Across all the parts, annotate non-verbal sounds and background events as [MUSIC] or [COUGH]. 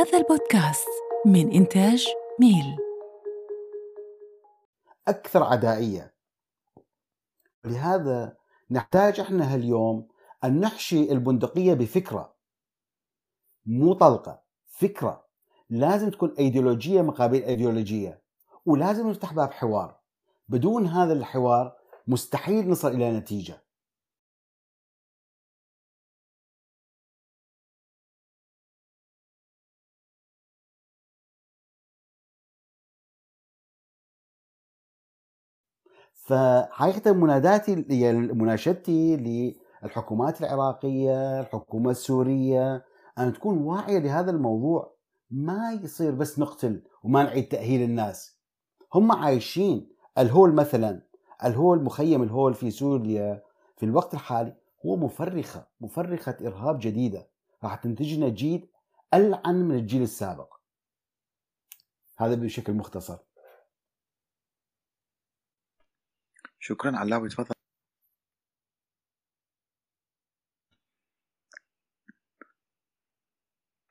هذا البودكاست من إنتاج ميل. أكثر عدائية. لهذا نحتاج إحنا هاليوم أن نحشي البندقية بفكرة. مو طلقة فكرة. لازم تكون أيديولوجية مقابل أيديولوجية ولازم نفتح باب حوار. بدون هذا الحوار مستحيل نصل إلى نتيجة. فحقيقة مناداتي يعني مناشدتي للحكومات العراقية الحكومة السورية أن تكون واعية لهذا الموضوع. ما يصير بس نقتل وما نعيد تأهيل الناس. هم عايشين. الهول مثلا الهول مخيم الهول في سوريا في الوقت الحالي هو مفرخة مفرخة إرهاب جديدة. راح تنتج لنا جيل ألعن من الجيل السابق. هذا بشكل مختصر. شكرا علاوي تفضل.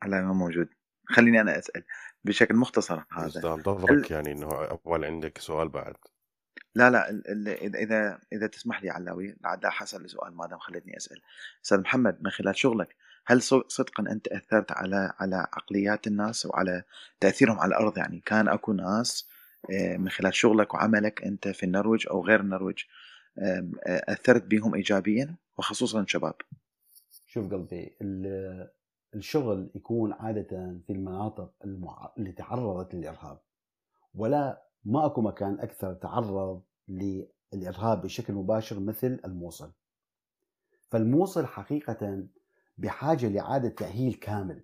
علاوي ما موجود. خليني أنا أسأل. بشكل مختصر هذا. انتظرك يعني إنه أول عندك سؤال بعد. لا لا اذا إذا إذا تسمح لي علاوي بعد لا حصل لسؤال ما دام خلتني أسأل. أستاذ محمد من خلال شغلك هل صدقا أنت أثرت على على عقليات الناس وعلى تأثيرهم على الأرض؟ يعني كان أكو ناس من خلال شغلك وعملك أنت في النرويج أو غير النرويج أثرت بهم ايجابيا وخصوصا الشباب. شوف قلبي الشغل يكون عادة في المناطق اللي تعرضت للإرهاب. ولا ما أكو مكان أكثر تعرض للإرهاب بشكل مباشر مثل الموصل. فالموصل حقيقة بحاجة لإعادة تأهيل كامل.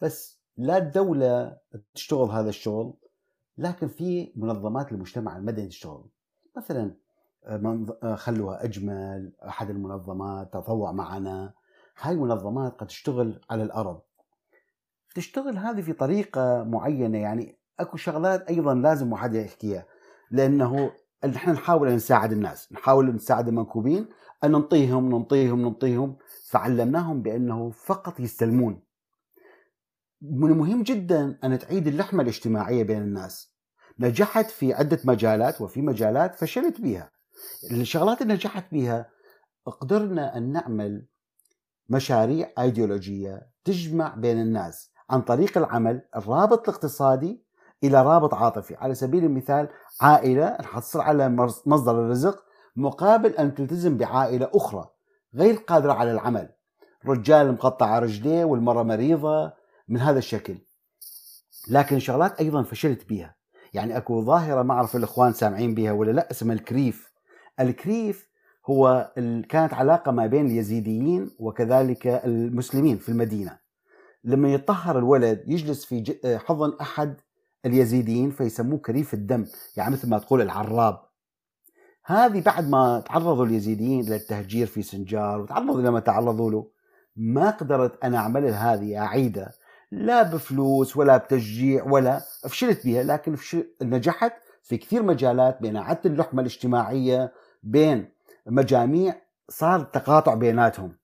بس لا الدولة تشتغل هذا الشغل لكن في منظمات المجتمع المدني تشتغل مثلا آه، خلوها أجمل أحد المنظمات تطوع معنا. هاي منظمات قد تشتغل على الأرض. تشتغل هذه في طريقة معينة يعني أكو شغلات أيضا لازم واحد يحكيها. لأنه نحن نحاول نساعد الناس نحاول نساعد المنكوبين أن ننطيهم ننطيهم ننطيهم. فعلمناهم بأنه فقط يستلمون. من المهم جدا أن تعيد اللحمة الاجتماعية بين الناس. نجحت في عدة مجالات وفي مجالات فشلت بها. الشغلات اللي نجحت بها قدرنا أن نعمل مشاريع أيديولوجية تجمع بين الناس عن طريق العمل الرابط الاقتصادي إلى رابط عاطفي. على سبيل المثال عائلة تصير على مصدر الرزق مقابل أن تلتزم بعائلة أخرى غير قادرة على العمل. رجال مقطع رجليه والمرأة مريضة من هذا الشكل. لكن شغلات أيضا فشلت بها يعني أكو ظاهرة ما أعرف الإخوان سامعين بها ولا لا اسمها الكريف. الكريف هو كانت علاقة ما بين اليزيديين وكذلك المسلمين في المدينة. لما يطهر الولد يجلس في حضن أحد اليزيديين فيسموه كريف الدم يعني مثل ما تقول العراب. هذه بعد ما تعرضوا اليزيديين إلى التهجير في سنجار وتعرضوا لما تعرضوا له ما قدرت أنا أعمل هذه أعيدها لا بفلوس ولا بتشجيع ولا فشلت بها لكن نجحت في كثير مجالات بين عدت اللحمة الاجتماعية بين مجاميع صار تقاطع بيناتهم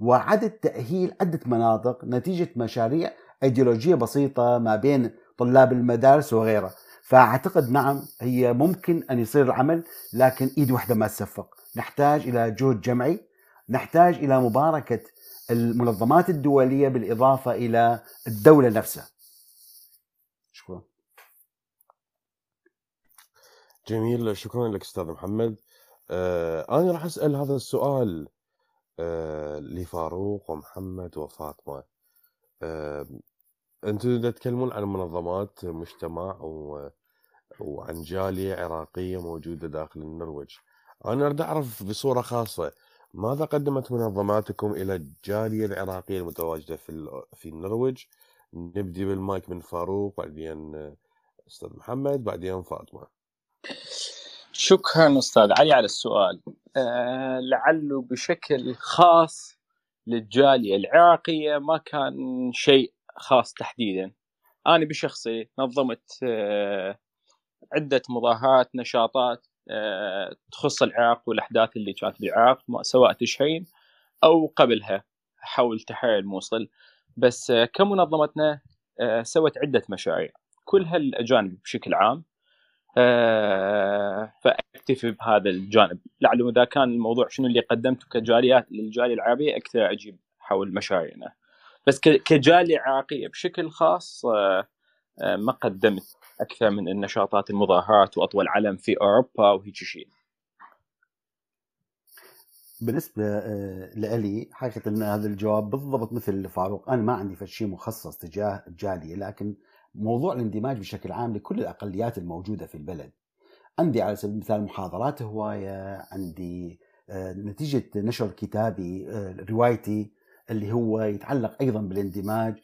وعدد تأهيل عدة مناطق نتيجة مشاريع أيديولوجية بسيطة ما بين طلاب المدارس وغيرها. فأعتقد نعم هي ممكن أن يصير العمل لكن إيد واحدة ما تصفق نحتاج إلى جهد جمعي نحتاج إلى مباركة المنظمات الدولية بالإضافة إلى الدولة نفسها. شكرا. جميل. شكرا لك أستاذ محمد. آه أنا راح أسأل هذا السؤال آه لفاروق ومحمد وفاطمة. آه أنتم تتكلمون عن منظمات مجتمع و... وعن جالية عراقية موجودة داخل النرويج. أنا أريد أعرف بصورة خاصة ماذا قدمت منظماتكم إلى الجالية العراقية المتواجدة في في النرويج؟ نبدي بالمايك من فاروق بعدين أستاذ محمد بعدين فاطمة. شكرا أستاذ علي على السؤال. أه لعله بشكل خاص للجالية العراقية ما كان شيء خاص تحديدا. أنا بشخصي نظمت أه عدة مظاهرات نشاطات تخص العراق والأحداث اللي كانت بالعراق سواء تشرين أو قبلها حول تحرير الموصل بس كمنظمتنا آه، سوت عدة مشاريع كلها الاجانب بشكل عام. آه، فأكتفي بهذا الجانب. لعله إذا كان الموضوع شنو اللي قدمته كجاليات للجالية العربية أكثر أجيب حول مشاريعنا. بس كجالية عراقية بشكل خاص ما قدمت أكثر من النشاطات المظاهرات وأطول علم في أوروبا وهيك شيء. بالنسبة آه، لإلي حقيقة أن هذا الجواب بالضبط مثل فاروق. أنا ما عندي شيء مخصص تجاه الجالية لكن موضوع الاندماج بشكل عام لكل الأقليات الموجودة في البلد. عندي على سبيل المثال محاضرات هواية عندي آه، نتيجة نشر كتابي آه، روايتي اللي هو يتعلق أيضا بالاندماج.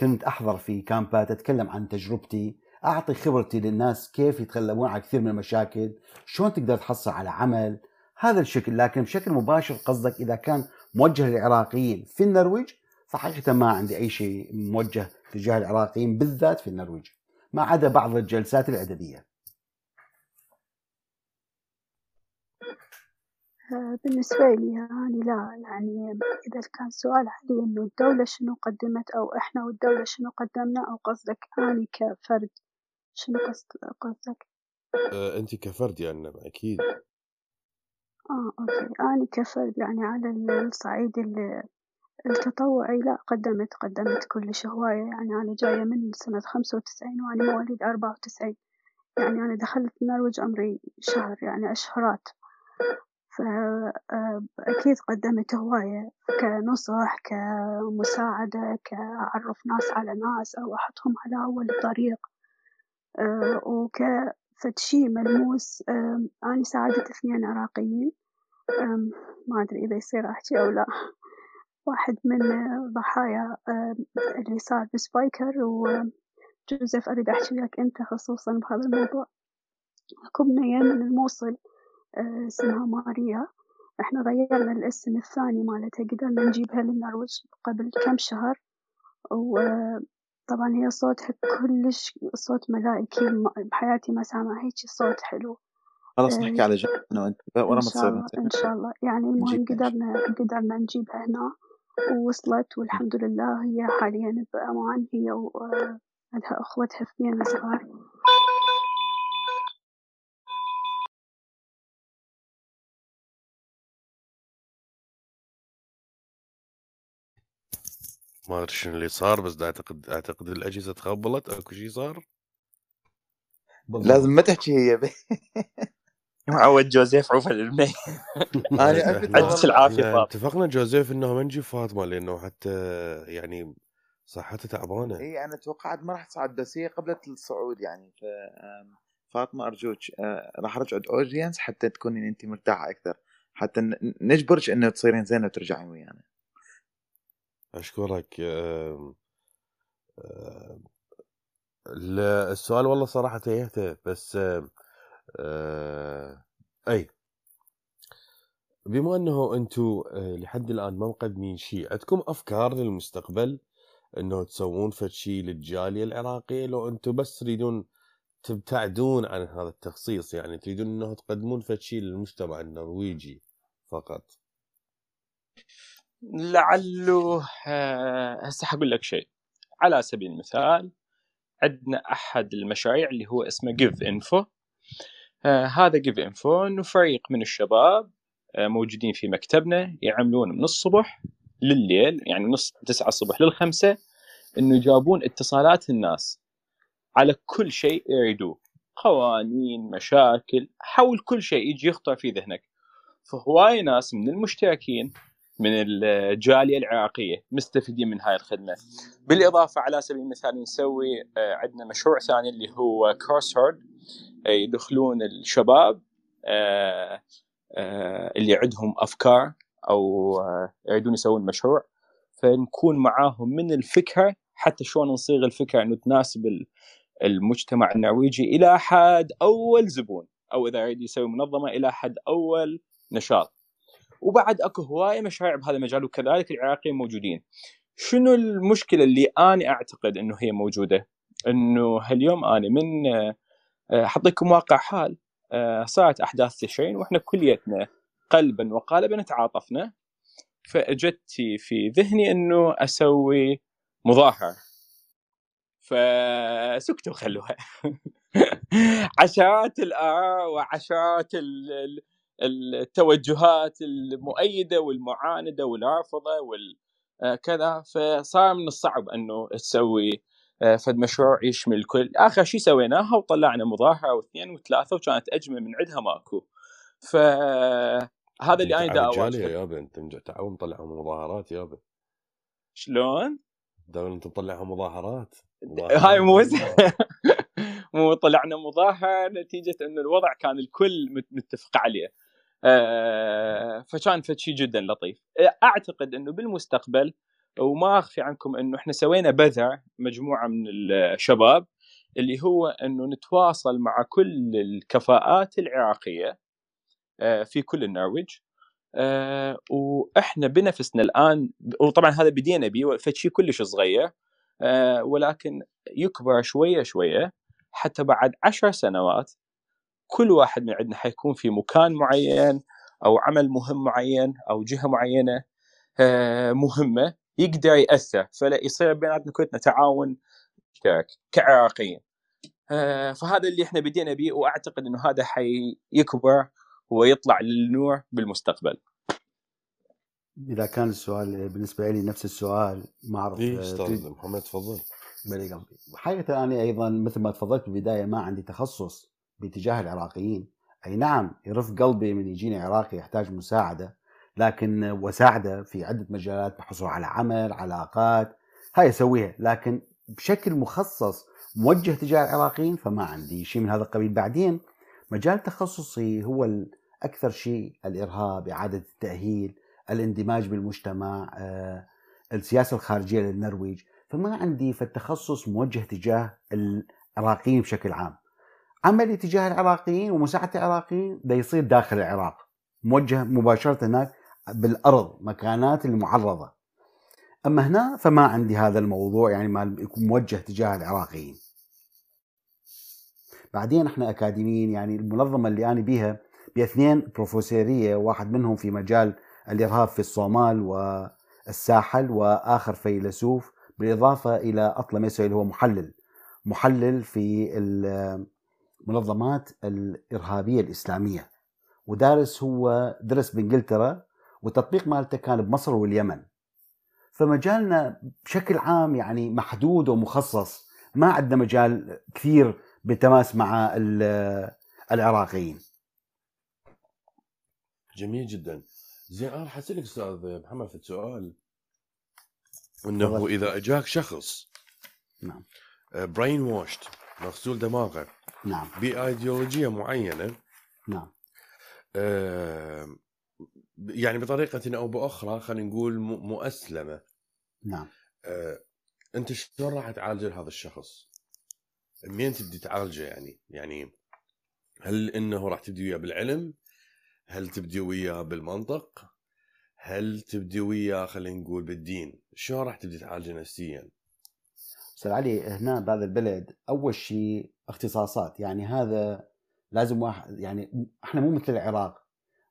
كنت أحضر في كامبات أتكلم عن تجربتي أعطي خبرتي للناس كيف يتغلبون على كثير من المشاكل شلون تقدر تحصل على عمل؟ هذا الشكل لكن بشكل مباشر قصدك إذا كان موجه للعراقيين في النرويج فحقيقة ما عندي أي شيء موجه تجاه العراقيين بالذات في النرويج ما عدا بعض الجلسات الأدبية. آه، بالنسبة لي يعني لا يعني إذا كان السؤال علي إنه الدولة شنو قدمت أو إحنا والدولة شنو قدمنا أو قصدك أني كفرد شنو قصدك؟ أه أنت كفرد يعني أكيد. آه أوكي. أنا كفرد يعني على الصعيد التطوعي لا قدمت قدمت كلش هواية يعني. أنا جاية من سنة خمسة وتسعين وأنا مواليد أربعة وتسعين. يعني أنا دخلت النرويج عمري شهر يعني أشهرات. فأكيد قدمت هواية كنصح كمساعدة كأعرف ناس على ناس أو أحطهم على أول الطريق. آه، شي ملموس. أنا ساعدت اثنين عراقيين. ما أدري إذا يصير أحكي أو لا. واحد من ضحايا اللي صار بسبايكر وجوزيف أريد أحكي وياك أنت خصوصا بهذا الموضوع. أكو بنية من الموصل آه، اسمها ماريا. إحنا غيرنا الاسم الثاني مالتها قدرنا نجيبها للنرويج قبل كم شهر. وطبعا هي صوتها كلش صوت ملائكي بحياتي ما سامع هيك صوت حلو. خلاص نحكي على جنب أنا وانت ورا ما تصير إن شاء الله. يعني المهم قدرنا قدرنا نجيبها هنا ووصلت والحمد لله هي حاليا بأمان هي وعندها أخوتها اثنين صغار. ما ادري شنو اللي صار بس أعتقد أعتقد الأجهزة تخبلت أكو شيء صار. لازم ما تحكي هي. [LAUGHS] [LAUGHS] معود جوزيف عوف البني [LAUGHS] أنا عدت العافية اتفقنا جوزيف إنه ما نجيب فاطمة لأنه حتى يعني صحتها تعبانة. اي أنا توقعت ما راح تصعد بس هي قبلت الصعود يعني. ف فاطمة أرجوك آه، راح ارجع اودينس حتى تكونين انت مرتاحة أكثر. حتى نجبرك إنه تصيرين زينة وترجعين ويانا. أشكرك السؤال والله صراحة تيهته بس آه، أي. بما أنه أنتم آه، لحد الآن ما مقدمين شيء عندكم أفكار للمستقبل إنه تسوون فد شيء للجالية العراقية؟ لو أنتم بس تريدون تبتعدون عن هذا التخصيص يعني تريدون إنه تقدمون فد شيء للمجتمع النرويجي فقط. لعله آه، هسه حقول لك شيء. على سبيل المثال عندنا أحد المشاريع اللي هو اسمه جيف انفو آه هذا جيف انفو إنه فريق من الشباب آه موجودين في مكتبنا يعملون من الصبح لليل يعني نص تسعة الصبح للخمسة إنه يجاوبون اتصالات الناس على كل شيء يريدوه. قوانين مشاكل حول كل شيء يجي يخطر في ذهنك. فهواي ناس من المشتركين من الجالية العراقية. مستفيدين من هاي الخدمة. بالإضافة على سبيل المثال نسوي آه، عندنا مشروع ثاني اللي هو كورس هورد يدخلون الشباب آه، آه، اللي عندهم أفكار أو يريدون يسوون مشروع. فنكون معاهم من الفكرة حتى شلون نصيغ الفكرة إنه تناسب المجتمع النرويجي إلى حد أول زبون أو إذا يريد يسوي منظمة إلى حد أول نشاط. وبعد اكو هواية مشاريع بهذا المجال وكذلك العراقيين موجودين. شنو المشكلة اللي أنا أعتقد إنه هي موجودة؟ إنه هاليوم أنا من آه، احطيكم واقع حال آه، صارت أحداث تشرين وإحنا كليتنا قلبا وقالبا تعاطفنا فأجت في ذهني إنه أسوي مظاهرة. فسكتوا خلوها. [LAUGHS] عشرات الآراء وعشرات ال- التوجهات المؤيدة والمعاندة والرافضة والكذا فصار من الصعب أنه تسوي آه، فد مشروع يشمل الكل. آخر شيء سويناها وطلعنا مظاهرة واثنين وثلاثة وكانت أجمل من عندها ماكو. فهذا اللي أنت أنا دا يا يابا أنت تعاون مطلعهم مظاهرات يابا شلون؟ دولة انت مطلعهم مظاهرات هاي مو [LAUGHS] مو طلعنا مظاهرة نتيجة إنه الوضع كان الكل مت- متفق عليه. آه، فكان فد شيء جدا لطيف. آه، أعتقد إنه بالمستقبل وما أخفي عنكم إنه إحنا سوينا بذر مجموعة من الشباب اللي هو إنه نتواصل مع كل الكفاءات العراقية آه، في كل النرويج. آه، وإحنا بنفسنا الآن وطبعا هذا بدينا به فشي كلش صغير آه، ولكن يكبر شوية شوية حتى بعد عشر سنوات كل واحد من عندنا حيكون في مكان معين أو عمل مهم معين أو جهة معينة آه، مهمة يقدر يأثر. فلا يصير بيناتنا كلنا تعاون مشترك كعراقيين. آه، فهذا اللي إحنا بدينا به وأعتقد إنه هذا حيكبر ويطلع للنور بالمستقبل. إذا كان السؤال بالنسبة لي نفس السؤال ما اعرف إيه آه، أستاذ محمد تفضل. بلي قلبي حقيقة أنا أيضا مثل ما تفضلت بالبداية ما عندي تخصص. باتجاه العراقيين. أي نعم يرف قلبي من يجيني عراقي يحتاج مساعدة لكن وساعدة في عدة مجالات بحصول على عمل علاقات هاي أسويها. لكن بشكل مخصص موجه تجاه العراقيين فما عندي شيء من هذا القبيل. بعدين مجال تخصصي هو أكثر شيء الإرهاب إعادة التأهيل الاندماج بالمجتمع آه، السياسة الخارجية للنرويج. فما عندي في التخصص موجه تجاه العراقيين بشكل عام. عملي تجاه العراقيين ومساعدة العراقيين ده يصير داخل العراق. موجه مباشرة هناك بالأرض مكانات المعرضة. أما هنا فما عندي هذا الموضوع يعني ما يكون موجه تجاه العراقيين. بعدين إحنا أكاديميين يعني المنظمة اللي أنا بيها باثنين بروفيسورية واحد منهم في مجال الإرهاب في الصومال والساحل وآخر فيلسوف بالإضافة إلى اطلى ميسوي اللي هو محلل. محلل في المنظمات الإرهابية الإسلامية. ودارس هو درس بإنجلترا والتطبيق مالته كان بمصر واليمن. فمجالنا بشكل عام يعني محدود ومخصص. ما عندنا مجال كثير بالتماس مع ال- العراقيين. جميل جدا. زين أنا راح أسألك أستاذ محمد في السؤال. إنه. إذا أجاك شخص نعم. برين واشد مغسول دماغه نعم بايديولوجيه معينة نعم آه، يعني بطريقة أو بأخرى خلينا نقول مؤسلمة نعم آه، أنت شلون راح تعالج هذا الشخص؟ منين تبدي تعالجه يعني؟ يعني هل إنه راح تبدي وياه بالعلم؟ هل تبدي وياه بالمنطق؟ هل تبدي وياه خلينا نقول بالدين؟ شلون راح تبدي تعالجه نفسيا؟ أستاذ علي هنا بهذا البلد أول شيء اختصاصات يعني هذا لازم واحد يعني إحنا مو مثل العراق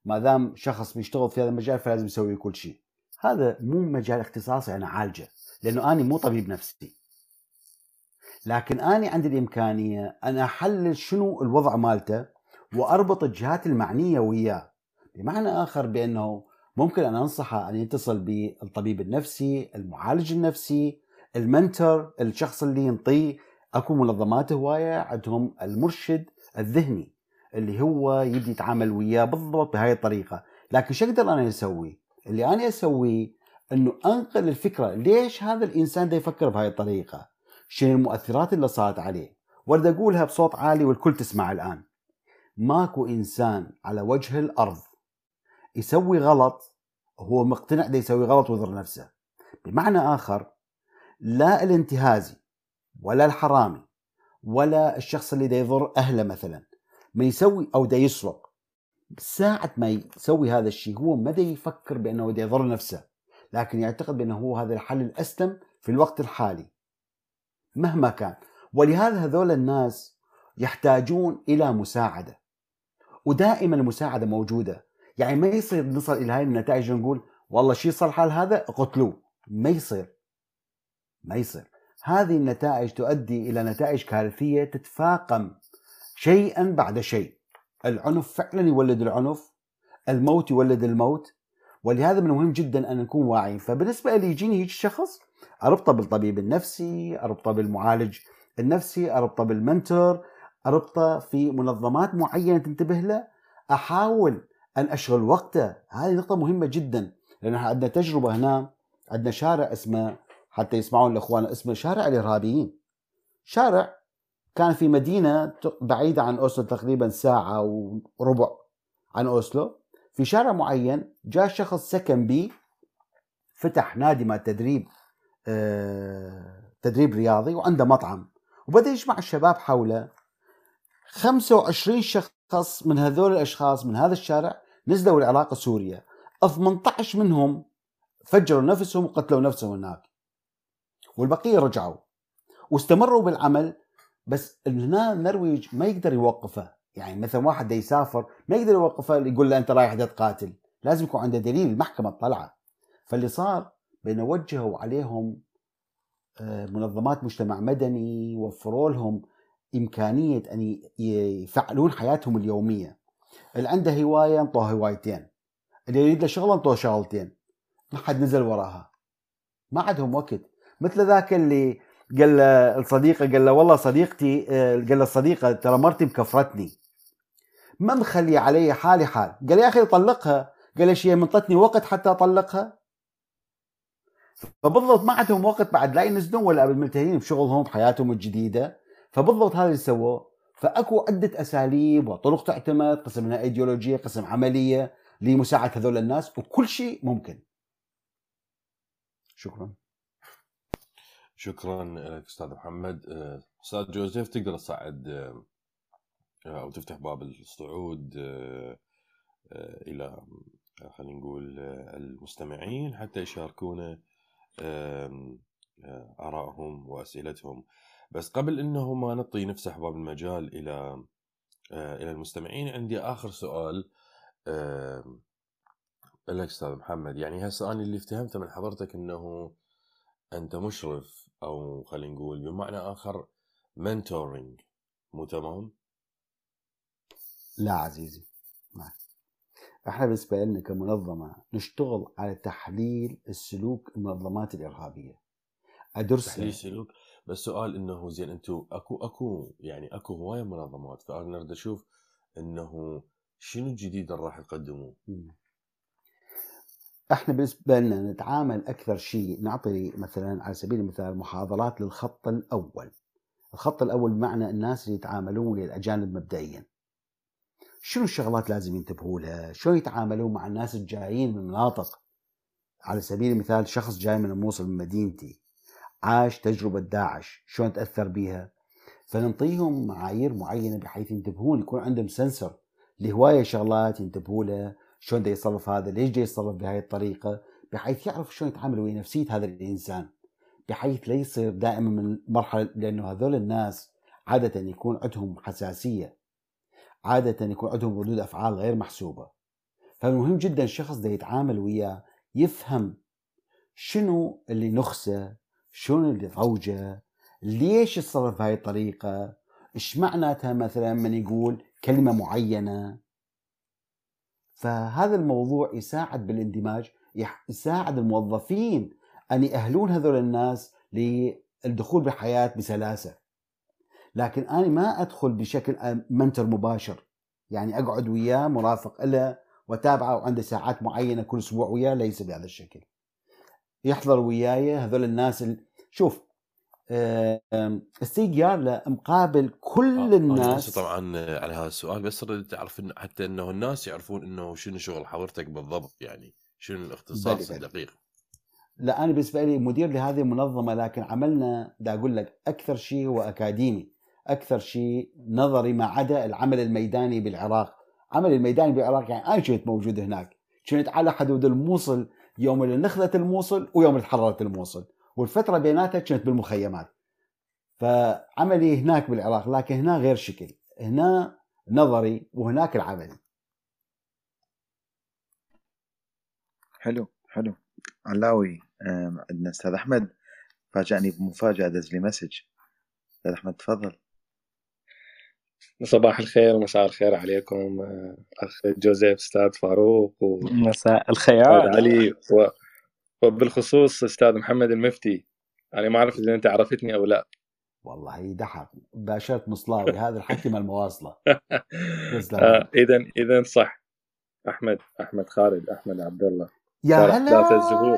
ما دام شخص بيشتغل في هذا المجال فلازم يسوي كل شيء هذا مو مجال اختصاصي أنا عالجة لأنه أنا مو طبيب نفسي. لكن أنا عندي الإمكانية أن أحلل شنو الوضع مالته وأربط الجهات المعنية وياه. بمعنى آخر بأنه ممكن أن أنصحه أن يتصل بالطبيب النفسي المعالج النفسي المنتور الشخص اللي ينطيه. أكو منظمات هواية عندهم المرشد الذهني اللي هو يبدي يتعامل وياه بالضبط بهاي الطريقة. لكن شو أقدر أنا أسوي؟ اللي أنا أسويه إنه أنقل الفكرة ليش هذا الإنسان ده يفكر بهاي الطريقة؟ شنو المؤثرات اللي صارت عليه؟ وأرد أقولها بصوت عالي والكل تسمع الآن. ماكو إنسان على وجه الأرض يسوي غلط هو مقتنع ده يسوي غلط ويضر نفسه. بمعنى آخر لا الانتهازي ولا الحرامي ولا الشخص اللي دا يضر أهله مثلا. ما يسوي أو دا يسرق. ساعة ما يسوي هذا الشيء هو ما دا يفكر بأنه دا يضر نفسه لكن يعتقد بأنه هو هذا الحل الاسلم في الوقت الحالي. مهما كان. ولهذا هذول الناس يحتاجون إلى مساعدة. ودائما المساعدة موجودة. يعني ما يصير نصل إلى هاي النتائج ونقول والله شيء صار حال هذا اقتلوه ما يصير. ما يصير. هذه النتائج تؤدي إلى نتائج كارثية تتفاقم شيئا بعد شيء. العنف فعلا يولد العنف الموت يولد الموت ولهذا من المهم جدا أن نكون واعيين. فبالنسبة لي يجيني هيك شخص أربطه بالطبيب النفسي أربطه بالمعالج النفسي أربطه بالمنتور أربطه في منظمات معينة تنتبه له. أحاول أن أشغل وقته. هذه نقطة مهمة جدا لأن عندنا تجربة هنا عندنا شارع اسمه حتى يسمعون الإخوان اسمه شارع الارهابيين شارع كان في مدينة بعيدة عن أوسلو تقريبا ساعة وربع عن أوسلو. في شارع معين جاء شخص سكن به فتح نادي مال تدريب آه، تدريب رياضي وعنده مطعم. وبدأ يجمع الشباب حوله. 25 شخص من هذول الأشخاص من هذا الشارع نزلوا العراق وسوريا. 18 منهم فجروا نفسهم وقتلوا نفسهم هناك. والبقية رجعوا. واستمروا بالعمل بس هنا النرويج ما يقدر يوقفه. يعني مثلا واحد دا يسافر ما يقدر يوقفه يقول له أنت رايح تقاتل لازم يكون عنده دليل المحكمة طلعه فاللي صار بين وجهوا عليهم آه، منظمات مجتمع مدني وفروا لهم إمكانية أن يفعلون حياتهم اليومية. اللي عنده هواية انطوه هوايتين. اللي يريد له شغلة انطوه شغلتين. ما حد نزل وراها. ما عندهم وقت. مثل ذاك اللي قال له الصديقه قال له والله صديقتي آه، قال له الصديقة ترى مرتي مكفرتني. ما مخلي علي حالي حال؟ قال يا أخي طلقها. قال ليش هي منطتني وقت حتى أطلقها؟ فبالضبط ما عندهم وقت بعد لا ينزلون ولا ملتهين بشغلهم بحياتهم الجديدة. فبالضبط هذا اللي سووه. فأكو عدة أساليب وطرق تعتمد قسم منها إيديولوجية قسم عملية لمساعدة هذول الناس وكل شيء ممكن. شكرا. شكرا لك أستاذ محمد. آه، أستاذ جوزيف تقدر تصعد آه، أو تفتح باب الصعود آه، إلى خلينا نقول المستمعين حتى يشاركونا ارائهم وأسئلتهم. بس قبل إنه ما نطي نفسح باب المجال إلى إلى المستمعين عندي آخر سؤال لك أستاذ محمد. يعني هسه أنا اللي افتهمته من حضرتك إنه أنت مشرف أو خلينا نقول بمعنى آخر منتورنج مو تمام؟ لا عزيزي ما. إحنا بالنسبة لنا كمنظمة نشتغل على تحليل السلوك المنظمات الإرهابية أدرس تحليل سلوك بس سؤال إنه زين أنتم أكو أكو يعني أكو هواية منظمات فأنا نريد أشوف إنه شنو الجديد اللي راح تقدموه؟ إحنا بالنسبة لنا نتعامل أكثر شيء نعطي مثلا على سبيل المثال محاضرات للخط الأول. الخط الأول بمعنى الناس اللي يتعاملون ويا الأجانب مبدئيا. شنو الشغلات لازم ينتبهوا لها؟ شلون يتعاملون مع الناس الجايين من مناطق؟ على سبيل المثال شخص جاي من الموصل من مدينتي عاش تجربة داعش شلون تأثر بها فننطيهم معايير معينة بحيث ينتبهون يكون عندهم سنسر لهواية شغلات ينتبهوا لها. شلون دا يتصرف هذا؟ ليش دا يتصرف بهاي الطريقة؟ بحيث يعرف شلون يتعامل ويا نفسية هذا الإنسان. بحيث لا يصير دائما من مرحلة لأنه هذول الناس عادة يكون عندهم حساسية. عادة يكون عندهم ردود أفعال غير محسوبة. فمهم جدا الشخص ده يتعامل وياه يفهم شنو اللي نخسه شنو اللي ضوجه ليش يتصرف بهاي الطريقة؟ إيش معناتها مثلا من يقول كلمة معينة؟ فهذا الموضوع يساعد بالاندماج يساعد الموظفين أن يأهلون هذول الناس للدخول بالحياة بسلاسة. لكن أنا ما أدخل بشكل منتر مباشر. يعني أقعد وياه مرافق له وتابعه وعنده ساعات معينة كل أسبوع وياه ليس بهذا الشكل. يحضر وياي هذول الناس اللي شوف استيجار مقابل كل الناس طبعا على هذا السؤال بس تعرف إن حتى إنه الناس يعرفون إنه شنو شغل حضرتك بالضبط يعني شنو الاختصاص الدقيق. لا أنا بالنسبة لي مدير لهذه المنظمة لكن عملنا دا أقول لك أكثر شيء هو أكاديمي أكثر شيء نظري ما عدا العمل الميداني بالعراق. عمل الميداني بالعراق يعني أنا كنت موجود هناك كنت على حدود الموصل يوم اللي نخلت الموصل ويوم اللي تحررت الموصل. والفترة بيناتها كانت بالمخيمات. فعملي هناك بالعراق لكن هنا غير شكل. هنا نظري وهناك العملي. حلو حلو. علاوي عندنا أستاذ أحمد. فاجأني بمفاجأة دز لي مسج. أستاذ أحمد تفضل. صباح الخير ومساء الخير عليكم آه، أخ جوزيف أستاذ فاروق واستاذ مساء الخيال علي و... وبالخصوص أستاذ محمد المفتي أنا ما أعرف إذا أنت عرفتني أو لا. والله دحر باشرت مصلاوي هذا الحكي مال المواصله [LAUGHS] آه اذا اذا صح. احمد أحمد خالد أحمد عبد الله. يا هلا.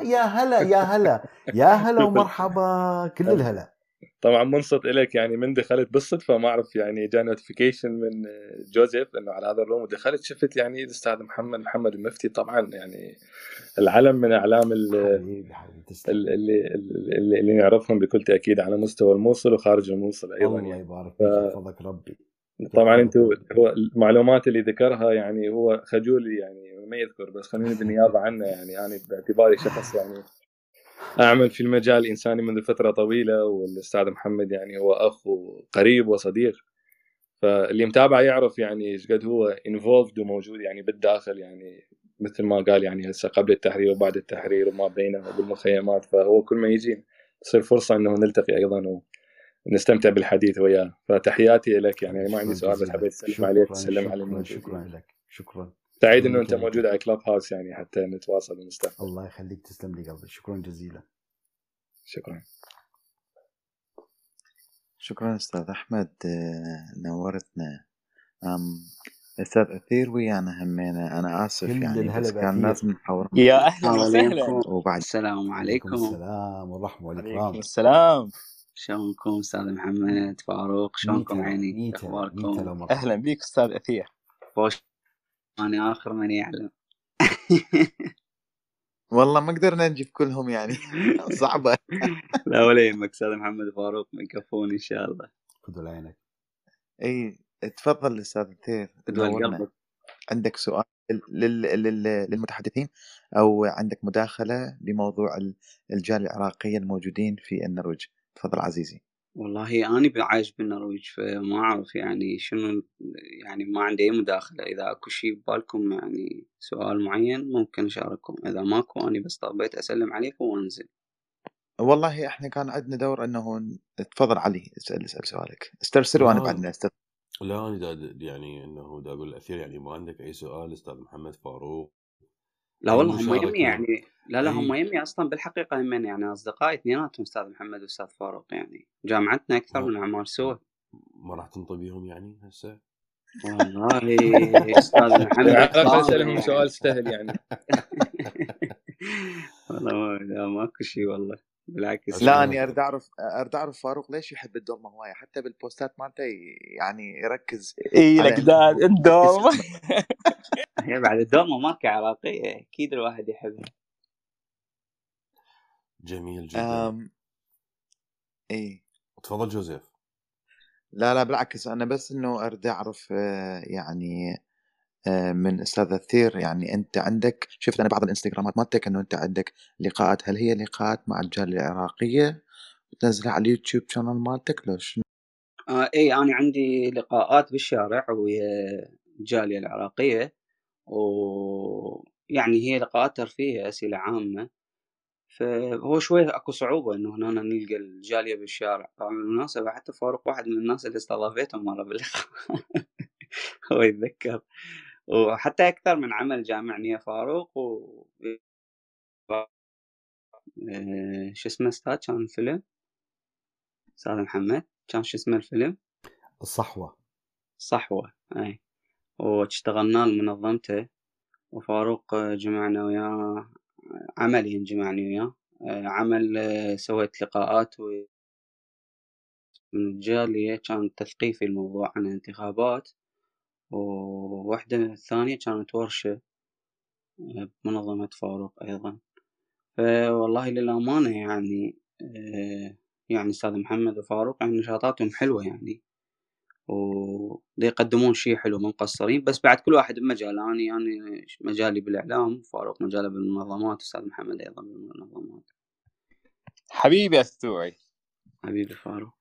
يا هلا يا هلا يا هلا [LAUGHS] ومرحبا كل الهلا. طبعا منصت لك يعني من دخلت بالصدفه ما أعرف يعني جاء نوتيفيكيشن من جوزيف إنه على هذا الروم ودخلت شفت يعني الأستاذ محمد محمد المفتي طبعا يعني العلم من أعلام ال- حبيبي حبيبي تسلم. ال- اللي اللي, اللي نعرفهم بكل تأكيد على مستوى الموصل وخارج الموصل أيضا الله يعني. يبارك فيك ربي. طبعا أنتم هو المعلومات اللي ذكرها يعني هو خجول يعني ما يذكر بس خليني بالنيابة عنه يعني أنا باعتباري شخص يعني أعمل في المجال الانساني منذ فترة طويلة والأستاذ محمد يعني هو أخ وقريب وصديق. فاللي متابعه يعرف يعني إيش قد هو انفولفد وموجود يعني بالداخل يعني مثل ما قال يعني هسه قبل التحرير وبعد التحرير وما بينه وبالمخيمات فهو كل ما يجي تصير فرصة إنه نلتقي أيضا ونستمتع بالحديث وياه. فتحياتي لك يعني ما عندي سؤال بس. حبيت أسلم عليك وتسلم على شكرا لك. شكرا. سعيد إنه أنت. موجود على كلاب هاوس يعني حتى نتواصل ونستفاد الله يخليك تسلم لي قلبي. شكرا جزيلا. شكرا. شكرا أستاذ أحمد. آه، نورتنا. أم أستاذ أثير ويانا همينا أنا آسف كل يعني بس كان. لازم نحاور. يا أهلا وسهلا. وبعد. السلام عليكم. السلام والرحمة عليكم والاكرام السلام. شلونكم أستاذ محمد فاروق؟ شلونكم عيني؟ أخباركم؟ أهلا بك أستاذ أثير. خوش أنا آخر من يعلم. [LAUGHS] والله ما قدرنا نجيب كلهم يعني. [LAUGHS] صعبة. لا ولا يهمك أستاذ محمد فاروق يكفون إن شاء الله. خذوا لعينك إي تفضل نورنا قلبك. عندك سؤال لل... لل... للمتحدثين أو عندك مداخلة لموضوع ال- الجالية العراقية الموجودين في النرويج؟ تفضل عزيزي. والله أنا عايش بالنرويج فما أعرف يعني شنو يعني ما عندي أي مداخلة. إذا أكو شيء ببالكم يعني سؤال معين ممكن أشارككم. إذا ماكو أنا بس طبيت أسلم عليكم وأنزل. والله إحنا كان عندنا دور أنه تفضل علي أسأل أسأل سؤالك. استرسل وأنا. بعدين استرسل لا أنا دا يعني أنه دا أقول الأثير يعني ما عندك أي سؤال أستاذ محمد فاروق. لا أي والله هم؟ يمي يعني لا لا أي- هم يمي أصلا بالحقيقة هم يعني أصدقائي اثنيناتهم أستاذ محمد وأستاذ فاروق يعني جامعتنا أكثر. من اعمار سوا ما راح تنطي بيهم يعني هسه والله [LAUGHS] أستاذ محمد على الاقل صار اسالهم يعني. سؤال سهل يعني [LAUGHS] والله ما لا ماكو شيء والله بالعكس. لا. أني أريد أعرف أريد أعرف فاروق ليش يحب الدوم هواية؟ حتى بالبوستات مالته يعني يركز إي لك داد الدوم هي بعد الدومه ماركة عراقية أكيد الواحد يحبها. جميل جدا. أم... إي. تفضل جوزيف. لا لا بالعكس أنا بس إنه أريد أعرف آه، يعني من أستاذ أثير. يعني أنت عندك شفت أنا بعض الإنستغرامات مالتك إنه أنت عندك لقاءات. هل هي لقاءات مع الجاليه العراقية؟ وتنزلها على اليوتيوب channel مالتك لو شنو؟ آه إي أنا عندي لقاءات بالشارع ويا الجالية العراقية. ويعني هي لقاءات ترفيهية أسئلة عامة. فهو شوي أكو صعوبة إنه هنا نلقى الجالية بالشارع. طبعا بالمناسبة حتى فاروق واحد من الناس اللي استضافيتهم مرة باللقاء. [LAUGHS] هو يتذكر. وحتى أكثر من عمل جامعني يا فاروق و آه، شو اسمه أستاذ؟ كان الفيلم أستاذ محمد؟ كان شو اسمه الفيلم؟ الصحوة. صحوة أي. واشتغلنا لمنظمته وفاروق جمعنا وياه عمليا جمعني وياه. آه، عمل آه، سويت لقاءات و من الجالية كان تثقيفي الموضوع عن الانتخابات. وواحدة الثانية كانت ورشة آه، بمنظمة فاروق أيضا. فوالله للأمانة يعني آه، يعني أستاذ محمد وفاروق يعني نشاطاتهم حلوة يعني ودي يقدمون شيء حلو ما مقصرين بس بعد كل واحد بمجال أنا يعني مجالي بالإعلام فاروق مجاله بالمنظمات أستاذ محمد أيضا بالمنظمات. حبيبي الثوري حبيبي فاروق.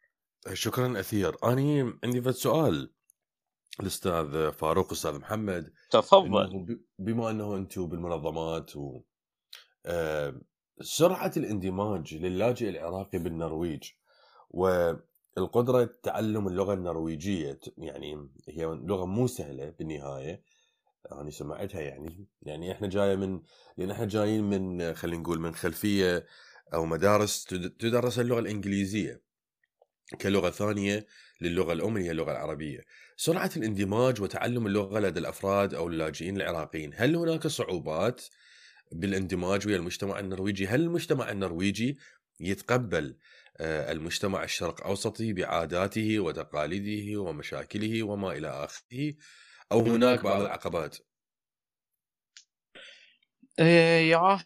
شكرا أثير. أني عندي فد سؤال. الأستاذ فاروق والاستاذ محمد تفضل. بما إنه أنتم بالمنظمات و آه، سرعة الاندماج للاجئ العراقي بالنرويج والقدرة تعلم اللغة النرويجية يعني هي لغة مو سهلة بالنهاية أنا سمعتها يعني يعني إحنا جاية من لأن إحنا جايين من خلينا نقول من خلفية أو مدارس تدرس اللغة الإنجليزية. كلغة ثانية للغة الأم اللي هي اللغة العربية. سرعة الاندماج وتعلم اللغة لدى الأفراد أو اللاجئين العراقيين هل هناك صعوبات بالاندماج ويا المجتمع النرويجي؟ هل المجتمع النرويجي يتقبل آه، المجتمع الشرق أوسطي بعاداته وتقاليده ومشاكله وما إلى آخره أو هناك بعض العقبات؟ إيه، يا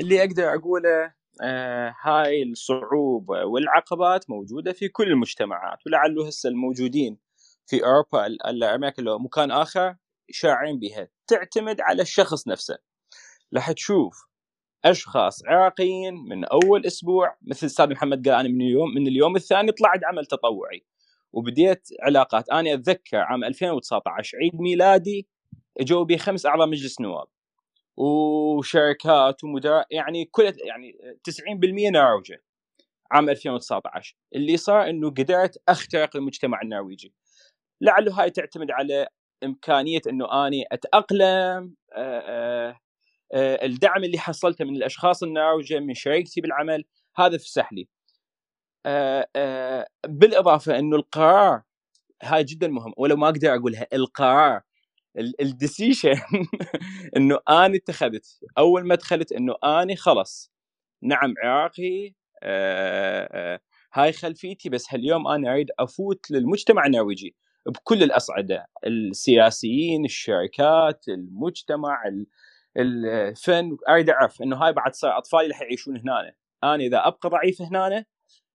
اللي أقدر أقوله آه، هاي الصعوبة والعقبات موجودة في كل المجتمعات ولعله هسه الموجودين في أوروبا الأمريكا لو مكان آخر شاعرين بها تعتمد على الشخص نفسه. راح تشوف أشخاص عراقيين من أول أسبوع مثل أستاذ محمد قال أنا من اليوم من اليوم الثاني طلعت عمل تطوعي وبديت علاقات. أنا أتذكر عام 2019 عيد ميلادي أجوا بي خمس أعضاء مجلس نواب. وشركات ومدراء يعني كل يعني 90% نرويجه عام 2019 اللي صار إنه قدرت أخترق المجتمع النرويجي. لعله هاي تعتمد على إمكانية إنه أني أتأقلم الدعم اللي حصلته من الأشخاص الناروجه من شريكتي بالعمل هذا فسح لي. آه، آه، بالإضافة إنه القرار هاي جدا مهم. ولو ما أقدر أقولها القرار ال decision [LAUGHS] إنه أنا اتخذت أول ما دخلت إنه آني خلص. نعم عراقي هاي خلفيتي بس هاليوم أنا أريد أفوت للمجتمع النرويجي بكل الأصعدة. السياسيين الشركات المجتمع الفن أريد أعرف إنه هاي بعد صار أطفالي رح يعيشون هنا أنا إذا أبقى ضعيف هنا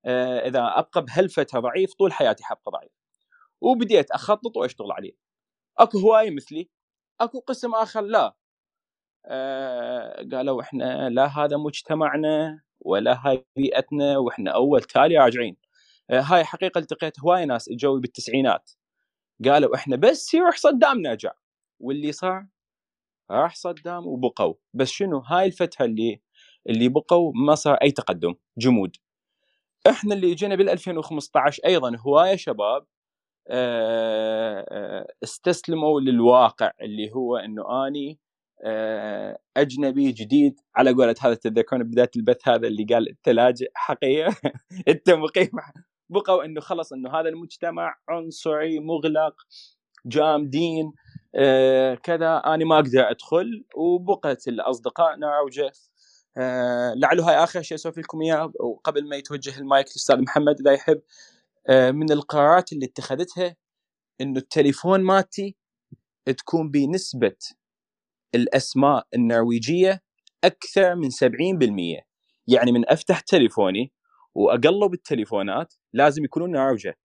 آه، إذا أبقى بهالفترة ضعيف طول حياتي حبقى ضعيف. وبديت أخطط وأشتغل عليه. أكو هواية مثلي أكو قسم آخر لا. آه قالوا إحنا لا هذا مجتمعنا ولا هاي بيئتنا وإحنا أول تالي راجعين. آه هاي حقيقة التقيت هواي ناس اجوا بالتسعينات. قالوا إحنا بس يروح صدام نرجع واللي صار راح صدام وبقوا. بس شنو؟ هاي الفترة اللي اللي بقوا ما صار أي تقدم جمود. إحنا اللي إجينا بال 2015 أيضا هواية شباب استسلموا للواقع اللي هو إنه آني آه، أجنبي جديد. على قولة هذا تتذكرون بداية البث هذا اللي قال التلاجئ حقيقه [LAUGHS] انت مقيم بقوا إنه خلص إنه هذا المجتمع عنصري مغلق جامدين آه، كذا أنا ما أقدر أدخل. وبقت الأصدقاء نعوجه آه لعله هاي آخر شيء أسولف لكم إياه. وقبل ما يتوجه المايك للاستاذ محمد إذا يحب آه من القرارات اللي اتخذتها إنه التليفون مالتي تكون بنسبة الأسماء النرويجية أكثر من 70% يعني من أفتح تليفوني وأقلب التليفونات لازم يكونون نروجه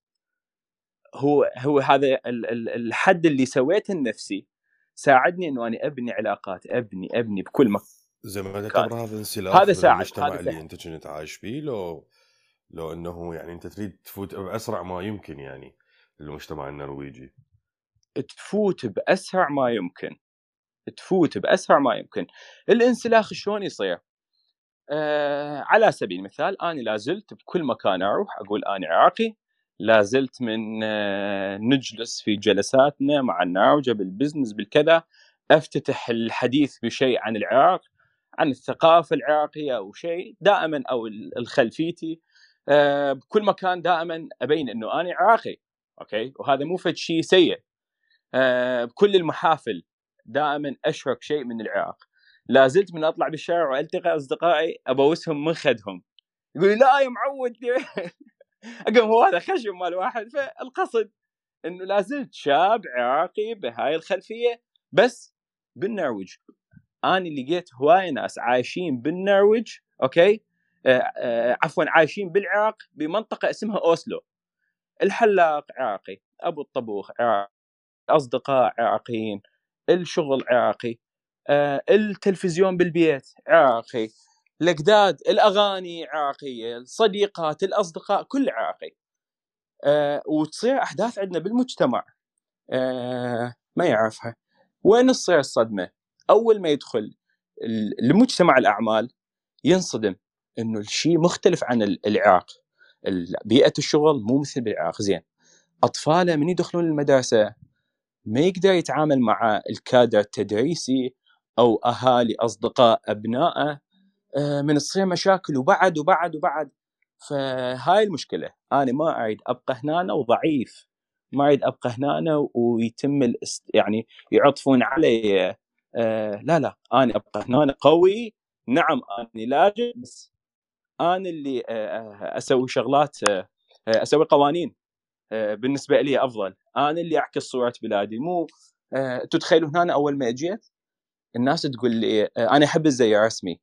هو هو هذا الحد اللي سويته لنفسي ساعدني إنه أنا أبني علاقات أبني أبني بكل مكان. زي ما تعتبر هذا انسلاخ هذا ساعد المجتمع هذا اللي أنت كنت عايش فيه لو لو إنه يعني أنت تريد تفوت بأسرع ما يمكن يعني المجتمع النرويجي. تفوت بأسرع ما يمكن. تفوت بأسرع ما يمكن. الانسلاخ شلون يصير؟ آه على سبيل المثال أنا لا زلت بكل مكان أروح أقول أنا عراقي لا زلت من آه، نجلس في جلساتنا مع الناوجة بالبزنس بالكذا أفتتح الحديث بشيء عن العراق عن الثقافة العراقية أو شيء دائما أو الخلفيتي آه، بكل مكان دائما أبين أنه أنا عراقي أوكي؟ وهذا مو فد شيء سيء. آه، بكل المحافل دائما أشرك شيء من العراق. لا زلت من أطلع بالشارع وألتقي أصدقائي أبوسهم من خدهم. يقول لا يا معود. [LAUGHS] اقوم هو هذا خشم مال واحد. فالقصد إنه لا زلت شاب عراقي بهاي الخلفية بس بالنرويج. أنا لقيت هواي ناس عايشين بالنرويج أوكي؟ عفوا عايشين بالعراق بمنطقة اسمها أوسلو. الحلاق عراقي أبو الطبوخ عراقي اصدقاء عراقيين الشغل عراقي آه التلفزيون بالبيت عراقي الأجداد الأغاني عراقية الصديقات الأصدقاء كل عراقي. وتصير أحداث عندنا بالمجتمع. ما يعرفها. وين تصير الصدمة؟ أول ما يدخل لمجتمع الأعمال ينصدم. إنه الشيء مختلف عن العراق. بيئة الشغل مو مثل بالعراق. زين. أطفاله من يدخلون المدرسة ما يقدر يتعامل مع الكادر التدريسي أو أهالي أصدقاء ابنائه آه، من تصير مشاكل وبعد وبعد وبعد. فهاي المشكلة. أنا ما اريد أبقى هنا وضعيف. ما اريد أبقى هنا ويتم الاست يعني يعطفون علي آه لا لا. أنا أبقى هنا قوي. نعم أنا لاجئ بس أنا اللي آه, آه، أسوي شغلات آه أسوي قوانين بالنسبة لي أفضل. أنا اللي أعكس صورة بلادي. مو تتخيلوا هنا أول ما أجيت الناس تقول لي أنا أحب الزي رسمي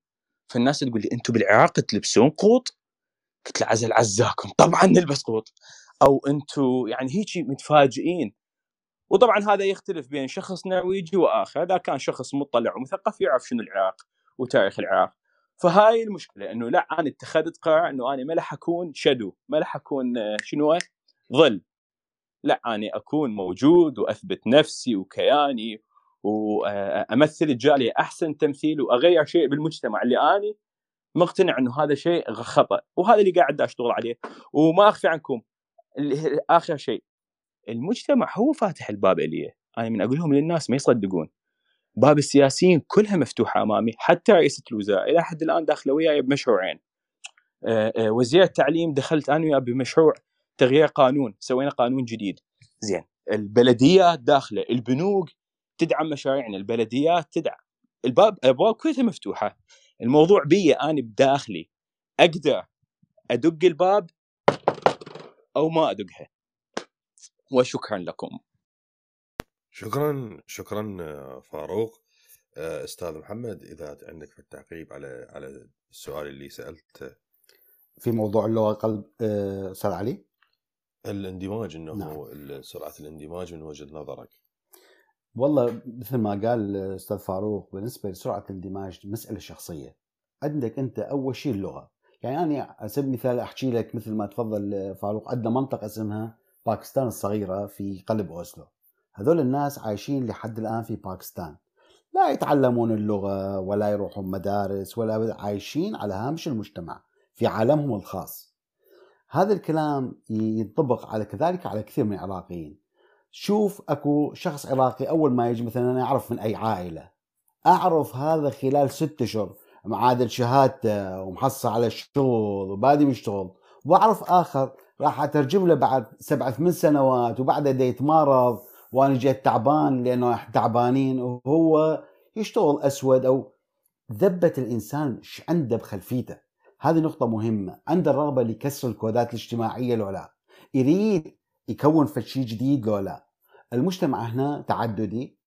فالناس تقول لي أنتم بالعراق تلبسون قوط؟ قلت له عزل عزاكم. طبعا نلبس قوط. أو أنتم يعني هيك متفاجئين. وطبعا هذا يختلف بين شخص نرويجي وآخر. إذا كان شخص مطلع ومثقف يعرف شنو العراق وتاريخ العراق. فهاي المشكلة إنه لا أنا اتخذت قرار إنه أنا ما راح أكون شدو ما راح أكون آه، شنو ظل. لا أنا أكون موجود وأثبت نفسي وكياني وامثل الجالية أحسن تمثيل وأغير شيء بالمجتمع اللي اني مقتنع إنه هذا شيء خطأ وهذا اللي قاعد أشتغل عليه وما أخفي عنكم. آخر شيء المجتمع هو فاتح الباب إلي. أنا من أقول لهم للناس ما يصدقون. باب السياسيين كلها مفتوحة أمامي حتى رئيسه الوزراء إلى حد الآن داخله وياي بمشروعين. وزير التعليم دخلت أنا وياه بمشروع تغيير قانون سوينا قانون جديد. زين البلديات داخلة البنوك تدعم مشاريعنا البلديات تدعم. الباب الابواب كلها مفتوحة. الموضوع بي أنا بداخلي. أقدر أدق الباب أو ما أدقها. وشكرا لكم. شكرا شكرا فاروق. أستاذ محمد إذا عندك في التعقيب على على السؤال اللي سالته في موضوع اللغة قلب أستاذ علي الاندماج إنه نعم. سرعة الاندماج من وجهة نظرك. والله مثل ما قال الاستاذ فاروق بالنسبة لسرعة الاندماج مسألة شخصية. عندك أنت أول شيء اللغة. يعني أنا على سبيل المثال أحكي لك مثل ما تفضل فاروق. عندنا منطقة اسمها باكستان الصغيرة في قلب أوسلو. هذول الناس عايشين لحد الآن في باكستان. لا يتعلمون اللغة ولا يروحون مدارس ولا عايشين على هامش المجتمع في عالمهم الخاص. هذا الكلام ينطبق على كذلك على كثير من العراقيين. شوف أكو شخص عراقي أول ما يجي مثلا أنا أعرف من أي عائلة. أعرف هذا خلال ست أشهر معادل شهادته ومحصل على الشغل وبادي يشتغل وأعرف آخر راح أترجم له بعد سبع ثمان سنوات وبعدها دا يتمارض وأنا جيت تعبان لأنه تعبانين وهو يشتغل أسود أو ذبة الإنسان إيش عنده بخلفيته. هذه نقطة مهمة. عنده الرغبة لكسر الكودات الاجتماعية لو لا. يريد يكون فشي جديد لو لا. المجتمع هنا تعددي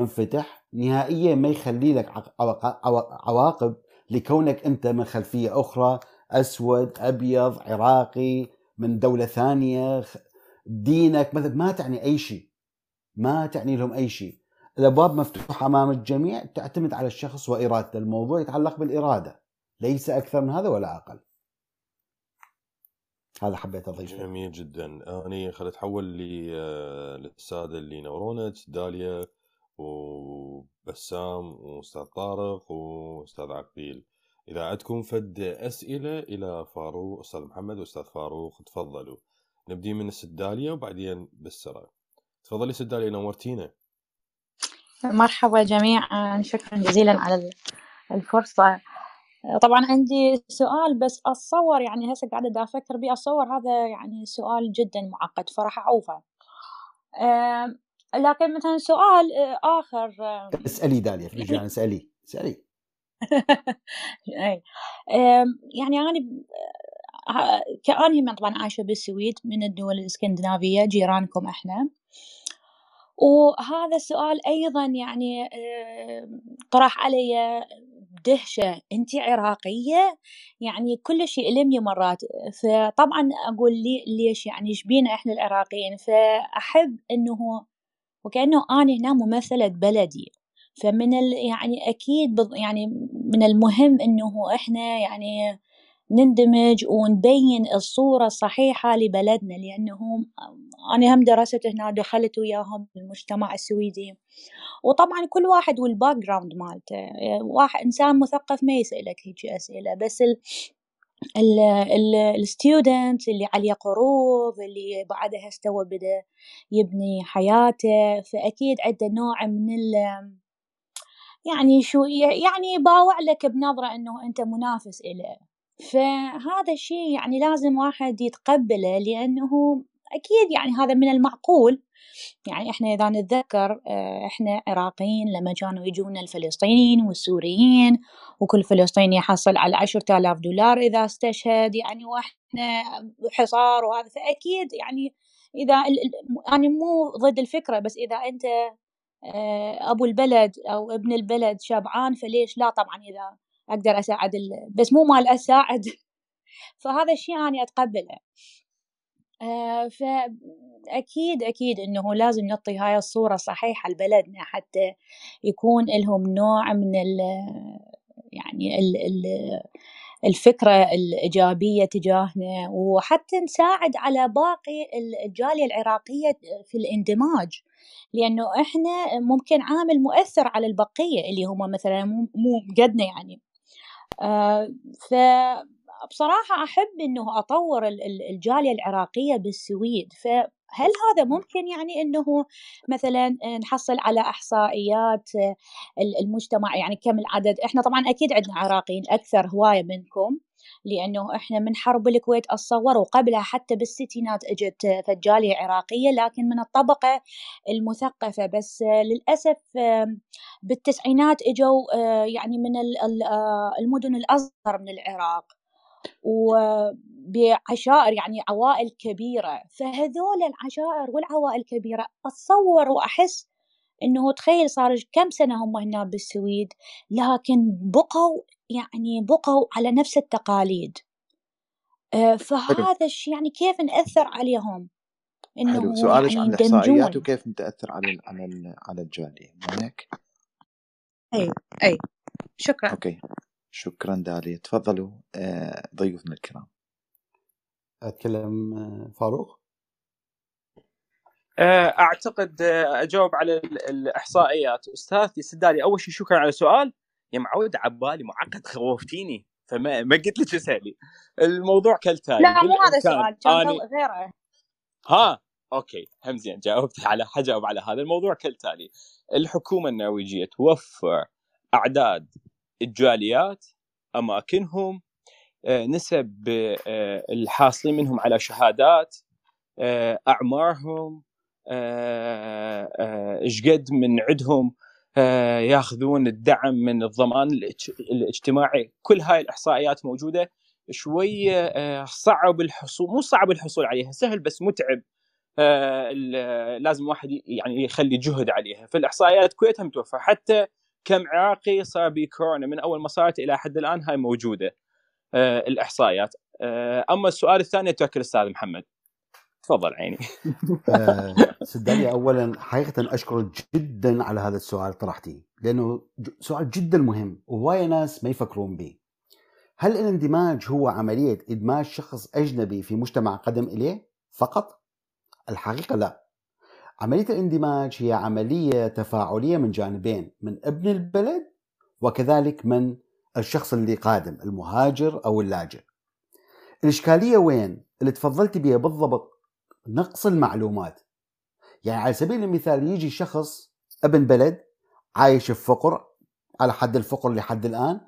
انفتح نهائيا ما يخلي لك عواقب لكونك أنت من خلفية أخرى. أسود أبيض عراقي من دولة ثانية دينك ما تعني أي شيء. ما تعني لهم أي شيء. الأبواب مفتوحة أمام الجميع تعتمد على الشخص وإرادته. الموضوع يتعلق بالإرادة. ليس أكثر من هذا ولا أقل. هذا حبيت أضيفه. جميل جدا. أني خليت أتحول للساده اللي ينورونا داليا وبسام وأستاذ طارق وأستاذ عقيل. إذا عندكم فد أسئلة إلى فاروق أستاذ محمد وأستاذ فاروق تفضلوا. نبدي من السداليه وبعدين بالسرعه تفضلي سداليه نورتينا. مرحبا جميعا شكرا جزيلا على الفرصة. طبعا عندي سؤال بس أتصور يعني هسه قاعدة أفكر بيه أتصور هذا يعني سؤال جدا معقد فراح أعوفه. لكن مثلا سؤال آه، آخر اسألي داليا يعني اسألي اسألي. [LAUGHS] اي يعني أنا كأني طبعا عايشة بالسويد من الدول الإسكندنافية جيرانكم إحنا. وهذا السؤال أيضا يعني طرح علي دهشة انت عراقية يعني كل شيء يؤلمني مرات فطبعا أقول لي ليش يعني إيش بينا إحنا العراقيين؟ فأحب إنه وكأنه أنا هنا ممثلة بلدي. فمن ال يعني أكيد يعني من المهم إنه إحنا يعني نندمج ونبين الصورة الصحيحة لبلدنا لأنه أنا هم درست هنا دخلت وياهم المجتمع السويدي. وطبعا كل واحد وال background مالته. واحد إنسان مثقف ما يسألك هيك أسئلة بس ال ال student اللي عليه قروض اللي بعدها استوى بدأ يبني حياته. فأكيد عنده نوع من ال يعني شو يعني باوع لك بنظرة إنه أنت منافس إله فهذا الشيء يعني لازم واحد يتقبله لأنه أكيد يعني هذا من المعقول. يعني إحنا إذا نتذكر آه، إحنا عراقيين لما كانوا يجونا الفلسطينيين والسوريين وكل فلسطيني يحصل على عشرة آلاف دولار إذا استشهد يعني وإحنا حصار وهذا. فأكيد يعني إذا أنا مو ضد الفكرة بس إذا أنت آه، أبو البلد أو ابن البلد شبعان فليش لا طبعا إذا أقدر أساعد بس مو مال أساعد. [LAUGHS] فهذا الشيء أنا أتقبله. آه، فأكيد أكيد إنه لازم نعطي هاي الصورة الصحيحة لبلدنا حتى يكون لهم نوع من ال يعني ال ال الفكرة الإيجابية تجاهنا. وحتى نساعد على باقي الجالية العراقية في الاندماج. لأنه إحنا ممكن عامل مؤثر على البقية اللي هم مثلا مو قدنا يعني. ف بصراحة أحب إنه أطور الجالية العراقية بالسويد. فهل هذا ممكن يعني إنه مثلا نحصل على إحصائيات المجتمع يعني كم العدد؟ إحنا طبعا أكيد عندنا عراقيين أكثر هواية منكم لأنه إحنا من حرب الكويت أتصور وقبلها حتى بالستينات إجت فجالية عراقية لكن من الطبقة المثقفة. بس للأسف بالتسعينات إجوا يعني من المدن الأصغر من العراق. وبعشائر يعني عوائل كبيرة. فهذول العشائر والعوائل الكبيرة أتصور وأحس إنه تخيل صار كم سنة هم هنا بالسويد لكن بقوا يعني بقوا على نفس التقاليد. آه، فهذا الشيء يعني كيف نأثر عليهم؟ إنه حلو. سؤالك يعني عن الإحصائيات وكيف نتأثر على على على الجالية. مو هيك؟ أي أي. شكرا. أوكي. شكرا داليا تفضلوا آه، ضيوفنا الكرام. أتكلم آه، فاروق؟ آه، أعتقد أجاوب على الإحصائيات. استاذتي سدالي أول شيء شكرا على السؤال يا معود عبالي معقد خوفتيني. فما ما قلت لك اسالي الموضوع كالتالي لا مو هذا السؤال كان غيره. ها؟ أوكي. هم زين جاوبت على حجاوب على هذا. الموضوع كالتالي الحكومة النرويجية توفر أعداد الجاليات أماكنهم آه، نسب آه، الحاصلين منهم على شهادات آه، أعمارهم إيش قد من عندهم ياخذون الدعم من الضمان الاجتماعي. كل هاي الإحصائيات موجودة. شوية صعب الحصول مو صعب الحصول عليها سهل بس متعب لازم واحد يعني يخلي جهد عليها. فالإحصائيات كويتها متوفرة. حتى كم عراقي صار بكورونا من أول ما صارت إلى حد الآن هاي موجودة آه الإحصائيات. آه أما السؤال الثاني توكل أستاذ محمد. تفضل عيني. [LAUGHS] آه سدالي اولا حقيقة اشكرك جدا على هذا السؤال طرحتيه لأنه سؤال جدا مهم وهواية ناس ما يفكرون به. هل الاندماج هو عملية إدماج شخص أجنبي في مجتمع قدم إليه فقط؟ الحقيقة لا. عملية الاندماج هي عملية تفاعلية من جانبين من ابن البلد وكذلك من الشخص اللي قادم المهاجر أو اللاجئ. الإشكالية وين؟ اللي تفضلت بها بالضبط نقص المعلومات. يعني على سبيل المثال يجي شخص ابن بلد عايش في فقر على حد الفقر لحد الآن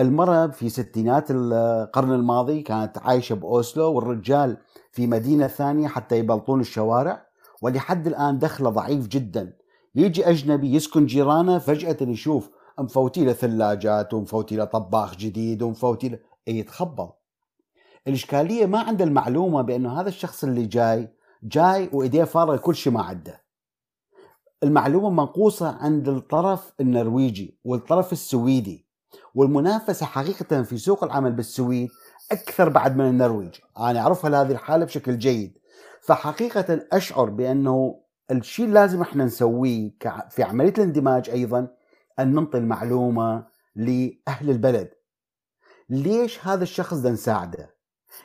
المرأة في ستينات القرن الماضي كانت عايشة بأوسلو والرجال في مدينة ثانية حتى يبلطون الشوارع. ولحد الآن دخله ضعيف جدا. يجي أجنبي يسكن جيرانه فجأة يشوف مفوتي له ثلاجات ومفوتي له طباخ جديد ومفوتي له يتخبل. الإشكالية ما عنده المعلومة بأنه هذا الشخص اللي جاي جاي وإيديه فارغة كل شيء ما عنده. المعلومة منقوصة عند الطرف النرويجي والطرف السويدي. والمنافسة حقيقة في سوق العمل بالسويد أكثر بعد من النرويج. أنا أعرفها لهذه الحالة بشكل جيد. فحقيقة أشعر بأنه الشيء اللي لازم إحنا نسويه في عملية الاندماج أيضا أن ننطي المعلومة لأهل البلد. ليش هذا الشخص ده نساعده؟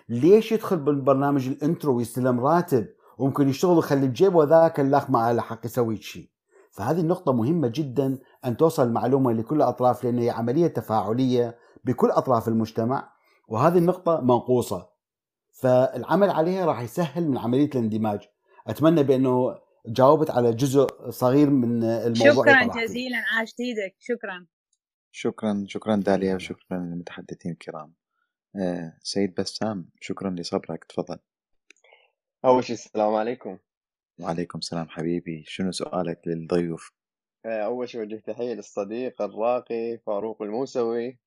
ليش يدخل بالبرنامج الانترو ويستلم راتب وممكن يشتغل ويخلي بجيبه ذاك الأخ ما له حق يسوي شيء؟ فهذه النقطة مهمة جدا أن توصل المعلومة لكل الأطراف لأن هي عملية تفاعلية بكل أطراف المجتمع وهذه النقطة منقوصة. فالعمل عليها راح يسهل من عملية الاندماج. أتمنى بأنه جاوبت على جزء صغير من الموضوع شكرا. جزيلا. عاشت إيدك شكرا. شكرا شكرا داليا وشكرا للمتحدثين الكرام. آه، سيد بسام شكرا لصبرك. تفضل. أول شيء السلام عليكم. وعليكم السلام حبيبي. شنو سؤالك للضيوف؟ آه، أول شيء وجه تحية للصديق الراقي فاروق الموسوي.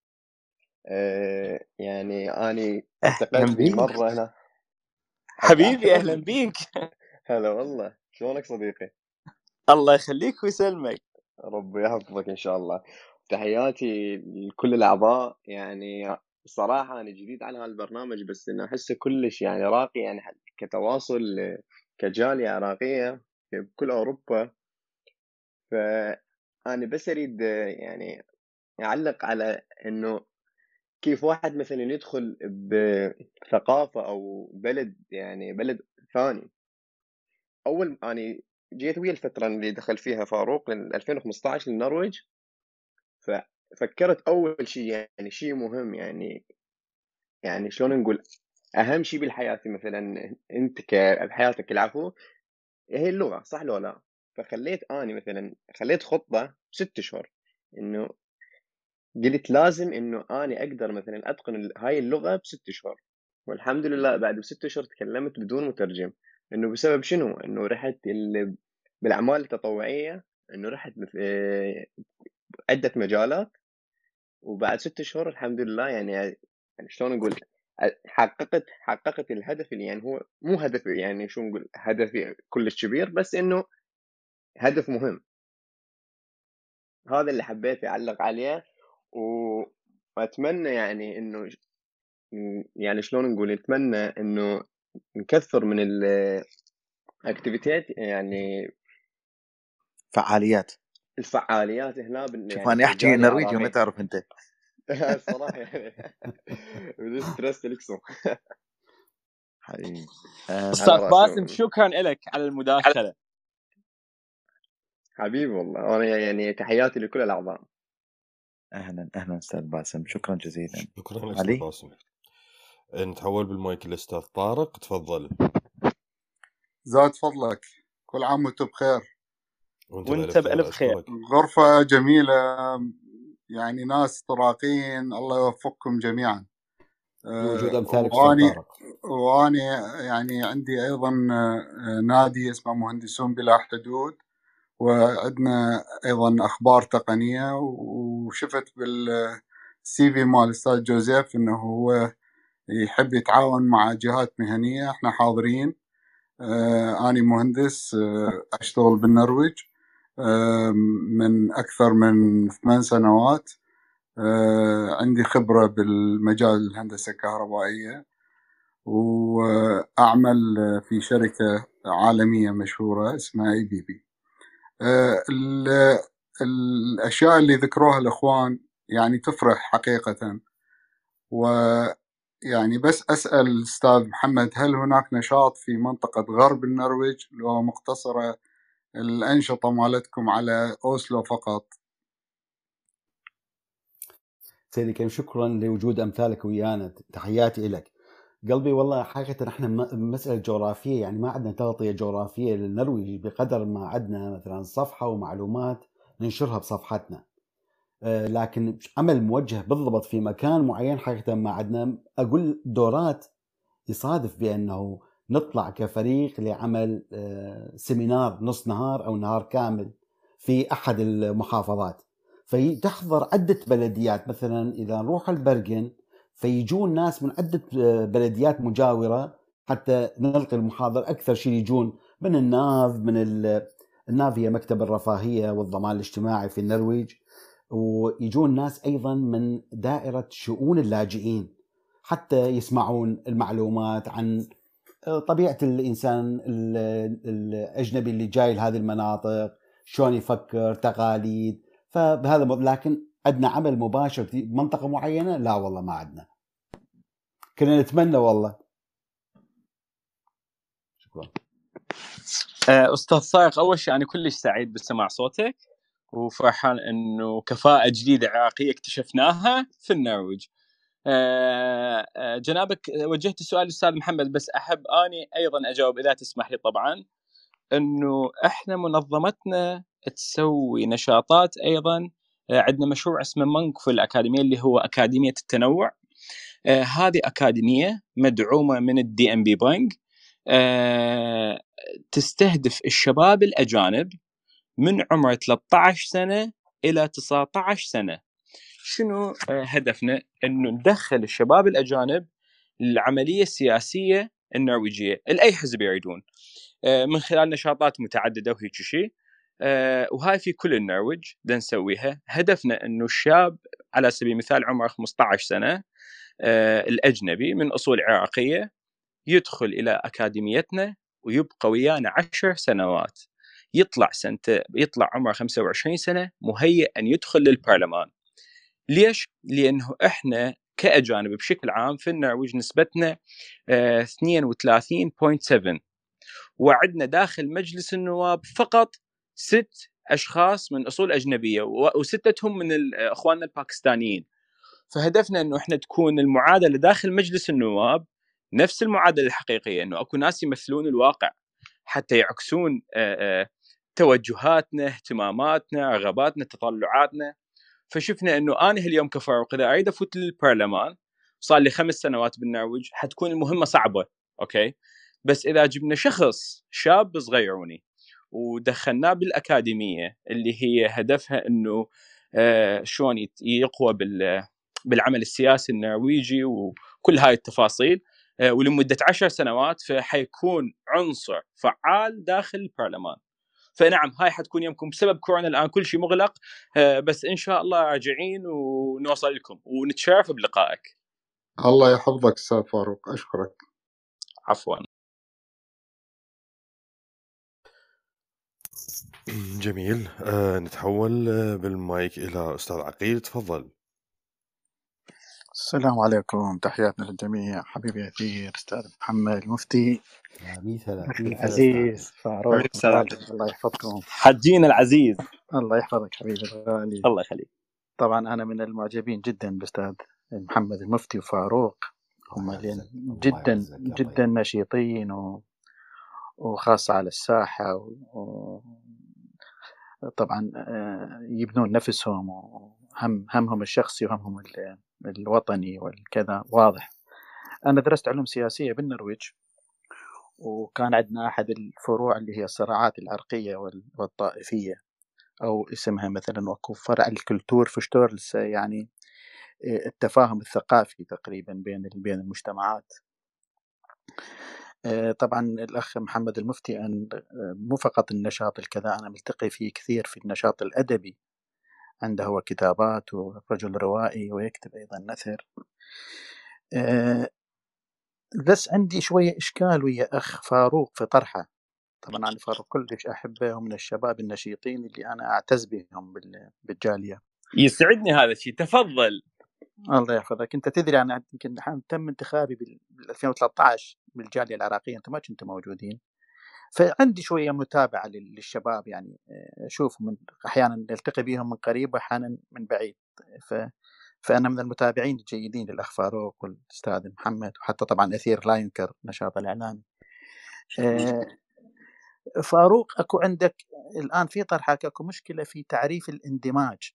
آه، يعني أني التقيت فيه مرة هنا. حبيبي أهلا [LAUGHS] بيك. هلا والله. شلونك صديقي؟ الله يخليك ويسلمك. ربي يحفظك إن شاء الله. تحياتي لكل الأعضاء. يعني الصراحة أنا جديد على هالبرنامج بس إنه أحسه كلش يعني راقي يعني كتواصل كجالية عراقية بكل أوروبا. فأنا بس أريد يعني أعلق على إنه كيف واحد مثلا يدخل بثقافة أو بلد يعني بلد ثاني. أول أنا جيت ويا الفترة اللي دخل فيها فاروق لل 2015 للنرويج ففكرت أول شيء يعني شيء مهم يعني يعني شلون نقول أهم شيء بالحياة مثلا أنت بحياتك العفو هي اللغة صح لو لا؟ فخليت أني مثلا خليت خطة ست أشهر إنه قلت لازم إنه أني أقدر مثلا أتقن ال- هاي اللغة بست أشهر والحمد لله بعد بست أشهر تكلمت بدون مترجم. إنه بسبب شنو؟ إنه رحت ال- بالأعمال التطوعية إنه رحت آه، عدة مجالات. وبعد ست أشهر الحمد لله يعني يعني شلون أقول؟ حققت حققت الهدف اللي يعني هو مو هدف يعني شو نقول؟ هدفي كلش كبير بس إنه هدف مهم. هذا اللي حبيت أعلق عليه. وأتمنى يعني إنه يعني شلون نقول نتمنى إنه نكثر من ال activity ات يعني فعاليات. الفعاليات هنا شوف يعني أنا أحكي نرويجي وما العراقية تعرف أنت. [LAUGHS] الصراحة يعني [LAUGHS] stress [LAUGHS] حبيبي. آه، أستاذ على باسم شكرا لك على المداخلة. حبيبي والله. أنا يعني تحياتي لكل الأعضاء. أهلا أهلا أستاذ باسم. شكرا جزيلا. شكرا لك أستاذ علي؟ باسم. نتحول بالمايك للاستاذ طارق. تفضل. زاد فضلك. كل عام وأنتم بخير. وأنت وأنت بألف خير. غرفة جميلة. يعني ناس طراقين. الله يوفقكم جميعا. بوجود أه، امثالك واني طارق. وأني يعني عندي أيضا أه، نادي اسمه مهندسون بلا حدود. وعندنا أيضا أخبار تقنية وشفت بالسي في مال الاستاذ جوزيف إنه هو يحب يتعاون مع جهات مهنية. إحنا حاضرين. آه، أنا مهندس آه، أشتغل بالنرويج آه، من أكثر من ثمان سنوات. آه، عندي خبرة بالمجال الهندسة الكهربائية. وأعمل في شركة عالمية مشهورة اسمها اي بي بي الأشياء اللي ذكروها الإخوان يعني تفرح حقيقة. ويعني بس أسأل الأستاذ محمد هل هناك نشاط في منطقة غرب النرويج لو مقتصرة الأنشطة مالتكم على أوسلو فقط؟ سيدي كريم شكرا لوجود أمثالك ويانا. تحياتي لك قلبي والله حقيقة إحنا مسألة جغرافية يعني ما عندنا تغطية جغرافية للنرويج بقدر ما عندنا مثلا صفحة ومعلومات ننشرها بصفحتنا. آه، لكن عمل موجه بالضبط في مكان معين حقيقة ما عندنا. أقول دورات يصادف بأنه نطلع كفريق لعمل آه، سيمينار نص نهار أو نهار كامل في أحد المحافظات. فتحضر عدة بلديات مثلا إذا نروح البرجن فيجون ناس من عدة آه، بلديات مجاورة حتى نلقي المحاضر. أكثر شيء يجون من الناف من ال- الناف هي مكتب الرفاهية والضمان الاجتماعي في النرويج. ويجون ناس أيضا من دائرة شؤون اللاجئين حتى يسمعون المعلومات عن طبيعة الإنسان ال- الأجنبي اللي جاي لهذه المناطق شلون يفكر تقاليد. فبهذا لكن عندنا عمل مباشر في منطقة معينة؟ لا والله ما عندنا. كنا نتمنى والله. شكرا. آه، أستاذ صايغ أول شيء أنا كلش سعيد بسماع صوتك وفرحان إنه كفاءة جديدة عراقية اكتشفناها في النرويج. آه، آه، جنابك وجهت السؤال للأستاذ محمد بس أحب أني أيضا أجاوب إذا تسمح لي طبعا. إنه إحنا منظمتنا تسوي نشاطات أيضا عندنا مشروع اسمه Mangfoldsakademiet اللي هو أكاديمية التنوع. هذه أكاديمية مدعومة من ال DNB Bank تستهدف الشباب الأجانب من عمر 13 سنة إلى 19 سنة. شنو هدفنا؟ إنه ندخل الشباب الأجانب للعملية السياسية النرويجية. لاي حزب يريدون. من خلال نشاطات متعددة وهيك شيء وهاي في كل النرويج بدنا نسويها. هدفنا إنه الشاب على سبيل المثال عمره 15 سنة الأجنبي من أصول عراقية يدخل إلى أكاديميتنا ويبقى ويانا عشر سنوات. يطلع سنة يطلع عمره 25 سنة مهيئ أن يدخل للبرلمان. ليش؟ لأنه إحنا كأجانب بشكل عام في النرويج نسبتنا 32.7 وعندنا داخل مجلس النواب فقط ست أشخاص من أصول أجنبية وستتهم من إخواننا الباكستانيين. فهدفنا أنه إحنا تكون المعادلة داخل مجلس النواب نفس المعادلة الحقيقية أنه أكو ناس يمثلون الواقع حتى يعكسون توجهاتنا اهتماماتنا رغباتنا تطلعاتنا. فشفنا إنه أنا اليوم كفاروق إذا أريد أفوت للبرلمان صار لي خمس سنوات بالنرويج حتكون المهمة صعبة أوكي؟ بس إذا جبنا شخص شاب صغيروني ودخلناه بالأكاديمية اللي هي هدفها إنه آه شلون يقوى بالعمل السياسي النرويجي وكل هاي التفاصيل. آه ولمدة عشر سنوات فحيكون عنصر فعال داخل البرلمان. فنعم هاي حتكون يمكم بسبب كورونا الآن كل شيء مغلق. آه بس إن شاء الله راجعين ونوصل لكم ونتشرف بلقائك. الله يحفظك أستاذ فاروق أشكرك. عفوا. جميل. آه نتحول بالمايك إلى أستاذ عقيل. تفضل. السلام عليكم. تحياتنا للجميع. حبيبي أثير أستاذ محمد المفتي أخي العزيز فاروق الله يحفظكم. حجينا العزيز. الله يحفظك حبيبي الغالي. الله يخليك. طبعا أنا من المعجبين جدا بأستاذ محمد المفتي وفاروق. هم الله لين يعزك الله جدا يعزك الله جدا نشيطين و... وخاصة على الساحة و... و... طبعا آه، يبنون نفسهم وهم همهم الشخصي وهمهم ال- الوطني والكذا. واضح. أنا درست علوم سياسية بالنرويج وكان عندنا أحد الفروع اللي هي الصراعات العرقية وال- والطائفية أو اسمها مثلا وكو فرع الكلتور فشتورلس يعني آه، التفاهم الثقافي تقريبا بين بين المجتمعات. طبعا الأخ محمد المفتي أن آه، مو فقط النشاط الكذا أنا ملتقي فيه كثير في النشاط الأدبي. عنده هو كتابات ورجل روائي ويكتب أيضا نثر آه، بس عندي شوية إشكال ويا أخ فاروق في طرحه. طبعا أنا فاروق كلش أحبه ومن الشباب النشيطين اللي أنا أعتز بهم بال- بالجالية. يسعدني هذا الشيء. تفضل. الله يحفظك. أنت تدري أنا يمكن تم انتخابي بال بال 2013 بالجاليه العراقية. أنتم ما كنتوا موجودين. فعندي شوية متابعة لل- للشباب يعني آه، أشوف من أحيانا نلتقي بهم من قريب واحيانا من بعيد. ف فأنا من المتابعين الجيدين للأخ فاروق والأستاذ محمد وحتى طبعا أثير لا ينكر نشاطه الإعلامي. آه، فاروق أكو عندك الآن في طرحك أكو مشكلة في تعريف الاندماج.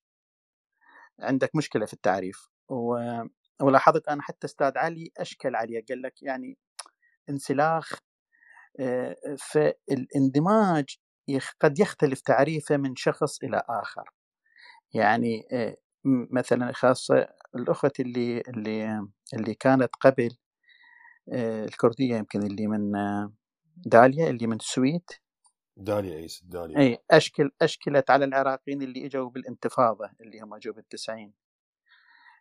عندك مشكلة في التعريف. و... ولاحظت أنا حتى أستاذ علي أشكل عليه قال لك يعني انسلاخ آه، فالإندماج قد يختلف تعريفه من شخص إلى آخر. يعني آه، مثلا خاصة الأخت اللي اللي اللي كانت قبل آه، الكردية يمكن اللي من داليا اللي من السويد. داليا عيسى داليا. إي اشكل أشكلت على العراقيين اللي إجوا بالانتفاضة اللي هم اجوا بالتسعين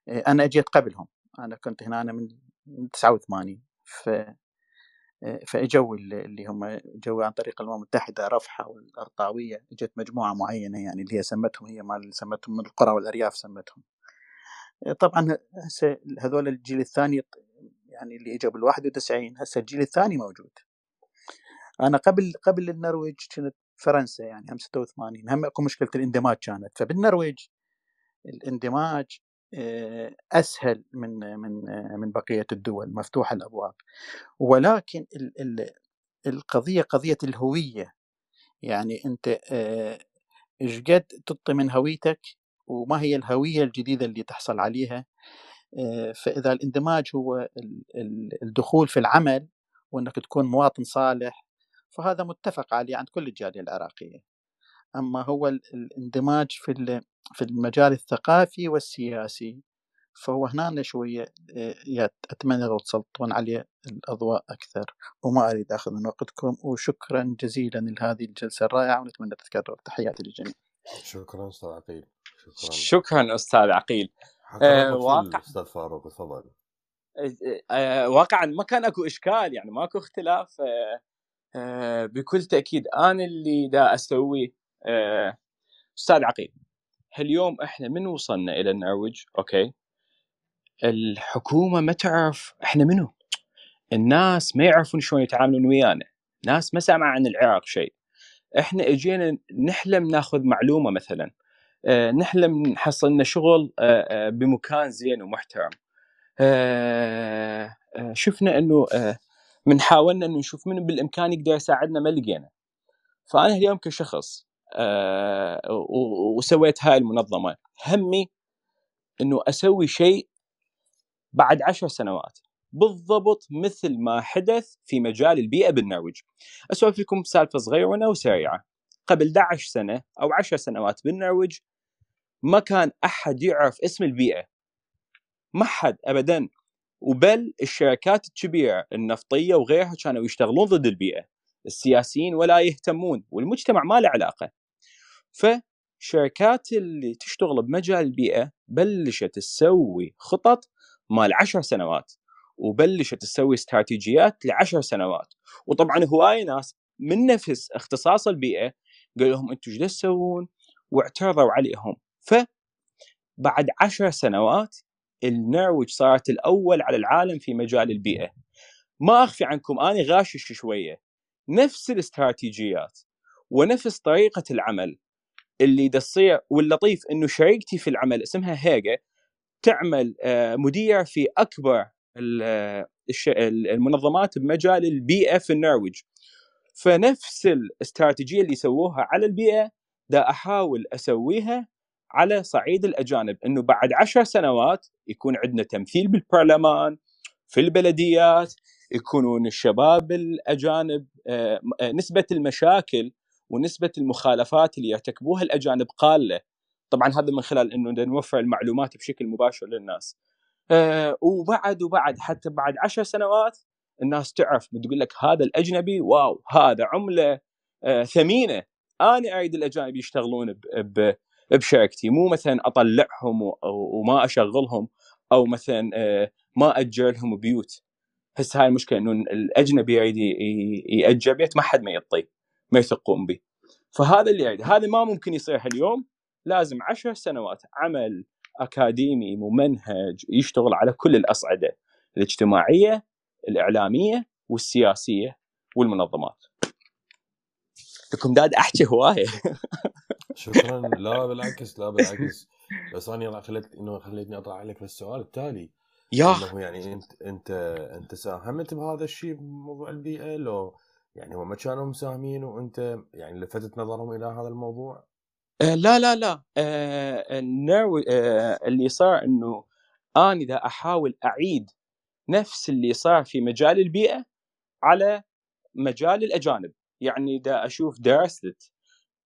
أنا أجيت قبلهم. أنا كنت هنا أنا من من 89 ف آه، فاجوا اللي هم جو عن طريق الأمم المتحدة رفحة والأرطاوية. أجت مجموعة معينة يعني اللي هي سمتهم هي مال سمتهم من القرى والأرياف سمتهم. آه، طبعا هسه هذول الجيل الثاني يعني اللي إجوا بال 91 هسه الجيل الثاني موجود. أنا قبل قبل النرويج كنت فرنسا يعني هم 86 هم أكو مشكلة الإندماج كانت. فبالنرويج الاندماج آه، أسهل من من من بقية الدول مفتوحه الأبواب. ولكن القضية قضية الهوية. يعني أنت آه، إيش قد تعطي من هويتك وما هي الهوية الجديدة اللي تحصل عليها؟ آه، فإذا الاندماج هو الدخول في العمل وأنك تكون مواطن صالح فهذا متفق عليه عند كل الجالية العراقية. أما هو الاندماج في في المجال الثقافي والسياسي. فهو هنا شوية آه، أتمنى لو تسلطون عليه الأضواء أكثر وما أريد أخذ من وقتكم وشكرا جزيلا لهذه الجلسة الرائعة ونتمنى تتكرر. تحياتي للجميع. شكرا أستاذ عقيل. شكرا. شكرا أستاذ عقيل. أه واقع أستاذ فاروق تفضل. أه واقعا ما كان أكو إشكال يعني ماكو اختلاف أه بكل تأكيد أنا اللي دا أسويه أستاذ عقيل هاليوم إحنا من وصلنا إلى النرويج؟ أوكي. الحكومة ما تعرف إحنا منو؟ الناس ما يعرفون شلون يتعاملون ويانا. ناس ما سمع عن العراق شيء. إحنا إجينا نحلم نأخذ معلومة مثلا. أه نحلم نحصل لنا شغل أه بمكان زين ومحترم. شفنا إنه من حاولنا إنه نشوف من بالإمكان يقدر يساعدنا ما لقينا. فأنا اليوم كشخص وسويت هاي المنظمة. همي إنه أسوي شيء بعد عشر سنوات. بالضبط مثل ما حدث في مجال البيئة بالنرويج. أسولف لكم سالفة صغيرة وسريعة. قبل 11 سنة أو 10 سنوات بالنرويج ما كان أحد يعرف اسم البيئة. ما حد أبدا. وبل الشركات الكبيرة النفطية وغيرها كانوا يشتغلون ضد البيئة. السياسيين ولا يهتمون والمجتمع ما له علاقة. فشركات اللي تشتغل بمجال البيئة بلشت تسوي خطط مال عشر سنوات وبلشت تسوي استراتيجيات لعشر سنوات. وطبعا هواي ناس من نفس اختصاص البيئة قال لهم أنتم إيش تسوون؟ واعترضوا عليهم. ف بعد عشر سنوات النرويج صارت الأول على العالم في مجال البيئة. ما أخفي عنكم اني غاشش شوية. نفس الاستراتيجيات ونفس طريقة العمل. اللي تصير واللطيف إنه شريكتي في العمل اسمها هيجا تعمل آه، مدير في أكبر المنظمات بمجال البيئه في النرويج. فنفس الاستراتيجية اللي سووها على البيئة دا أحاول أسويها على صعيد الأجانب إنه بعد عشر سنوات يكون عندنا تمثيل بالبرلمان في البلديات يكونون الشباب الأجانب آه، آه، نسبة المشاكل ونسبة المخالفات اللي يرتكبوها الأجانب قالة. طبعا هذا من خلال إنه نوفر المعلومات بشكل مباشر للناس. أه وبعد وبعد حتى بعد عشر سنوات الناس تعرف بتقول لك هذا الأجنبي واو هذا عملة أه ثمينة. أنا أريد الأجانب يشتغلون بشركتي. مو مثلا أطلعهم وما أشغلهم أو مثلا أه ما أجر لهم بيوت. هسه هاي المشكلة إنه الأجنبي يريد يأجر بيت ما حد ما يعطيه. ما يثقون به. فهذا اللي يريد هذا ما ممكن يصير اليوم. لازم عشر سنوات عمل أكاديمي ممنهج يشتغل على كل الأصعدة الاجتماعية الإعلامية والسياسية والمنظمات. لكم داد أحكي هواية. [LAUGHS] شكرا. لا بالعكس لا بالعكس. بس أنا خليت إنه خليتني أطرح عليك السؤال التالي. يا انه يعني أنت أنت أنت ساهمت بهذا الشيء بموضوع البيئة؟ لو يعني هم كانوا مساهمين وانت يعني لفتت نظرهم إلى هذا الموضوع؟ آه، لا لا لا. آه النرو آه اللي صار إنه أنا إذا أحاول أعيد نفس اللي صار في مجال البيئة على مجال الأجانب. يعني إذا أشوف درست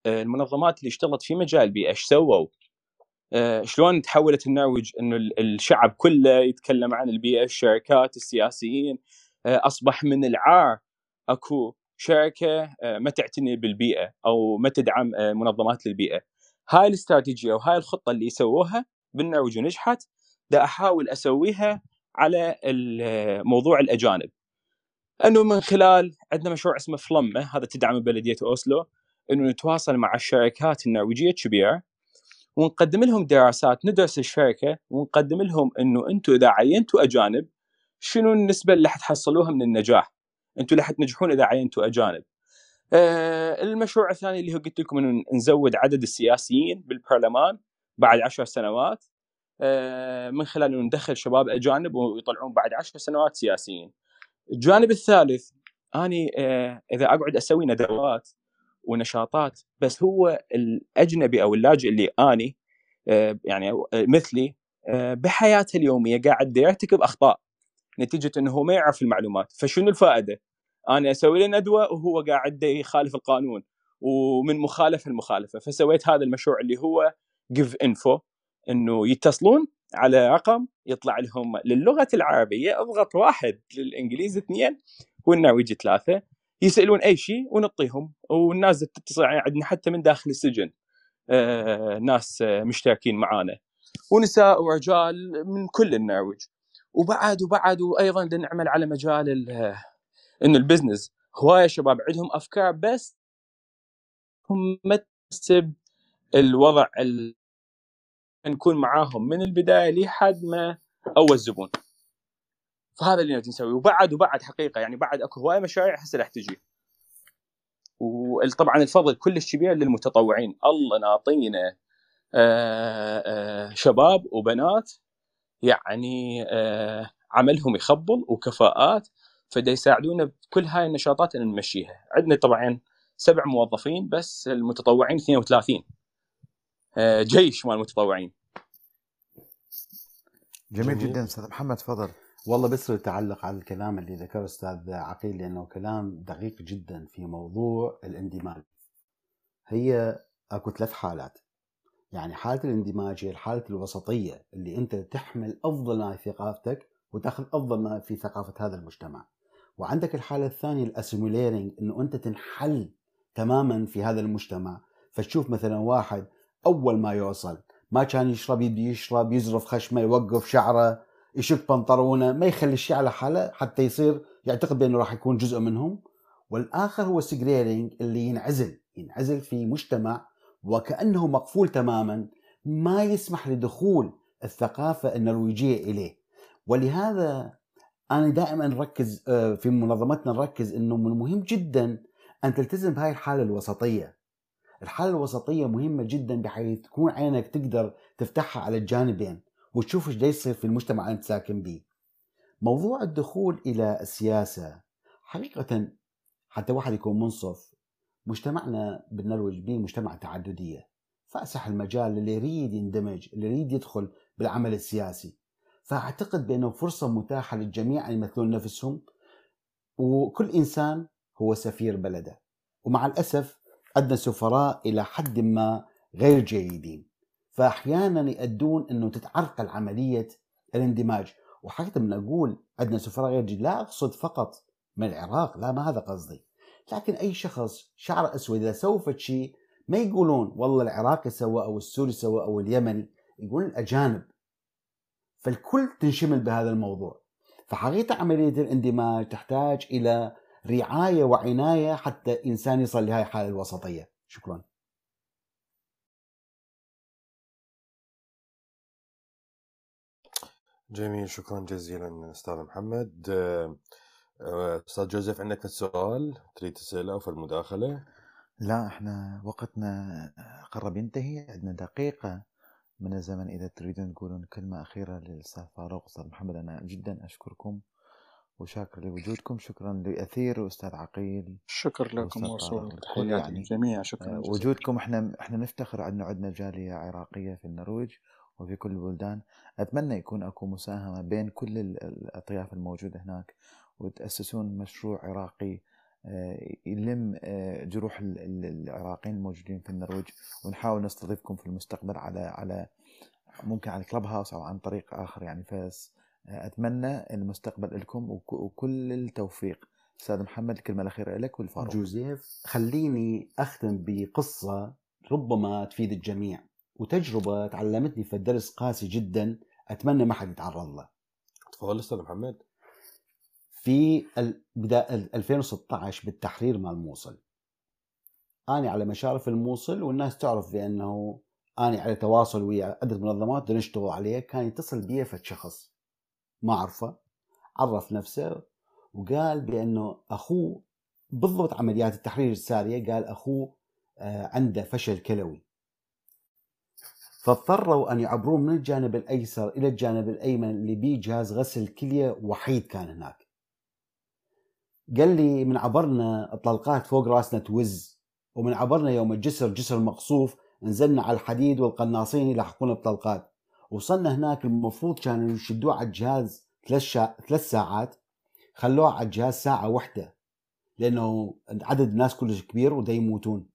آه المنظمات اللي اشتغلت في مجال البيئة إيش سووا؟ آه شلون تحولت النرويج إنه الشعب كله يتكلم عن البيئة الشركات السياسيين؟ آه أصبح من العار أكو شركة آه، ما تعتني بالبيئة أو ما تدعم آه، منظمات للبيئة هاي الاستراتيجية وهاي الخطة اللي سووها بالنرويج ونجحت دا أحاول أسويها على موضوع الأجانب إنه من خلال عندنا مشروع اسمه فلمه هذا تدعم بلدية أوسلو إنه نتواصل مع الشركات النرويجية الكبيره ونقدم لهم دراسات ندرس الشركة ونقدم لهم إنه أنتم إذا عينتوا أجانب شنو النسبة اللي حتحصلوها من النجاح؟ أنتم اللي حتنجحون اذا عينتوا اجانب. آه المشروع الثاني اللي هو قلت لكم إنه نزود عدد السياسيين بالبرلمان بعد عشر سنوات آه من خلال إنه ندخل شباب اجانب ويطلعون بعد عشر سنوات سياسيين. الجانب الثالث أني آه إذا أقعد أسوي ندوات ونشاطات بس هو الأجنبي أو اللاجئ اللي أني آه يعني مثلي آه بحياته اليومية قاعد يرتكب أخطاء نتيجة إنه هو ما يعرف المعلومات فشنو الفائدة؟ أنا أسوي له ندوه وهو قاعد يخالف القانون ومن مخالفة لمخالفة. فسويت هذا المشروع اللي هو جيف انفو إنه يتصلون على رقم يطلع لهم للغة العربية أضغط واحد للانجليزي اثنين والنرويجي ثلاثة يسألون أي شيء ونعطيهم والناس تتصل عندنا حتى من داخل السجن آه ناس مشتركين معانا. ونساء ورجال من كل النرويج وبعد وبعد وأيضا نعمل على مجال إنه البزنس هواية شباب عندهم أفكار بس هم ما تناسب الوضع ال... نكون معاهم من البداية لحد ما أول زبون. فهذا اللي نبي نسويه. وبعد وبعد حقيقة يعني بعد أكو هواية مشاريع هسه راح تجي. وطبعا الفضل كلش كبير للمتطوعين. الله ناطينا شباب وبنات يعني عملهم يخبل وكفاءات فدا يساعدونا بكل هاي النشاطات ان نمشيها. عندنا طبعا سبع موظفين بس المتطوعين 32 جيش مال المتطوعين. جميل جدا أستاذ محمد تفضل. والله بس تعلق على الكلام اللي ذكره أستاذ عقيل لأنه كلام دقيق جدا في موضوع الاندماج. هي أكو ثلاث حالات. يعني حالة الاندماج هي الحالة الوسطية اللي أنت تحمل أفضل ما في ثقافتك وتأخذ أفضل ما في ثقافة هذا المجتمع. وعندك الحالة الثانية ال assimilering أنه أنت تنحل تماما في هذا المجتمع. فتشوف مثلا واحد أول ما يوصل ما كان يشرب يبدي يشرب يزرف خشمة يوقف شعره يشك بنطرونه ما يخلي الشيء على حاله حتى يصير يعتقد بأنه راح يكون جزء منهم. والآخر هو ال segregering اللي ينعزل ينعزل في مجتمع وكأنه مقفول تماما ما يسمح لدخول الثقافة النرويجية إليه. ولهذا أنا دائما نركز في منظمتنا نركز أنه من المهم جدا أن تلتزم بهاي الحالة الوسطية. الحالة الوسطية مهمة جدا بحيث تكون عينك تقدر تفتحها على الجانبين وتشوف إيش يصير في المجتمع اللي أنت ساكن به موضوع الدخول إلى السياسة حقيقة حتى واحد يكون منصف مجتمعنا بالنرويج به مجتمع تعددية. فأسح المجال اللي يريد يندمج اللي يريد يدخل بالعمل السياسي. فأعتقد بأنه فرصة متاحة للجميع أن يمثلون نفسهم. وكل إنسان هو سفير بلده. ومع الأسف عندنا سفراء إلى حد ما غير جيدين. فأحيانا يؤدون أنه تتعرقل عملية الاندماج. وحقيقة من أقول عندنا سفراء غير جيدين لا أقصد فقط من العراق لا ما هذا قصدي. لكن أي شخص شعر أسود إذا سوى شيء ما يقولون والله العراقي سوى أو السوري سوى أو اليمني. يقولون الأجانب. فالكل تنشمل بهذا الموضوع. فحقيقة عملية الاندماج تحتاج إلى رعاية وعناية حتى إنسان يصل لهذه الحالة الوسطية. شكرا. جميل شكرا جزيلا أستاذ محمد. أستاذ جوزيف عندك سؤال تريد تسأله أو في المداخلة؟ لا إحنا وقتنا قرب ينتهي عندنا دقيقة. من الزمن إذا تريدون تقولون كلمة أخيرة للأستاذ فاروق أستاذ محمد أنا جدا أشكركم وشاكر لوجودكم. شكرا لأثير وأستاذ عقيل شكر لكم وصول. يعني جميعا. شكرا وجودكم إحنا إحنا نفتخر أنه عندنا جالية عراقية في النرويج وفي كل البلدان. أتمنى يكون أكو مساهمة بين كل الأطياف الموجودة هناك وتأسسون مشروع عراقي يلم جروح العراقيين الموجودين في النرويج ونحاول نستضيفكم في المستقبل على على ممكن على كلب هاوس أو عن طريق آخر يعني. فاس أتمنى المستقبل لكم وكل التوفيق. أستاذ محمد الكلمة الأخيرة لك والفاروق. جوزيف خليني أختم بقصة ربما تفيد الجميع وتجربة تعلمتني في الدرس قاسي جدا. أتمنى ما حد يتعرض له. تفضل أستاذ محمد. في ال- بدأ ال- 2016 بالتحرير مال الموصل أنا على مشارف الموصل والناس تعرف بأنه أنا على تواصل ويا عدة منظمات نشتغل عليه كان يتصل بي فد شخص ما أعرفه عرف نفسه وقال بأنه أخوه بالضبط عمليات التحرير السارية قال أخوه آه، عنده فشل كلوي. فاضطروا أن يعبروه من الجانب الأيسر إلى الجانب الأيمن اللي بيه جهاز غسل كلية وحيد كان هناك. قال لي من عبرنا الطلقات فوق راسنا توز ومن عبرنا يوم الجسر جسر مقصوف نزلنا على الحديد والقناصين يلحقون بطلقات وصلنا هناك المفروض كانوا يشدوه على الجهاز ثلاث شا... ثلاث ساعات. خلوه على الجهاز ساعة واحدة لأنه عدد الناس كلش كبير ودا يموتون.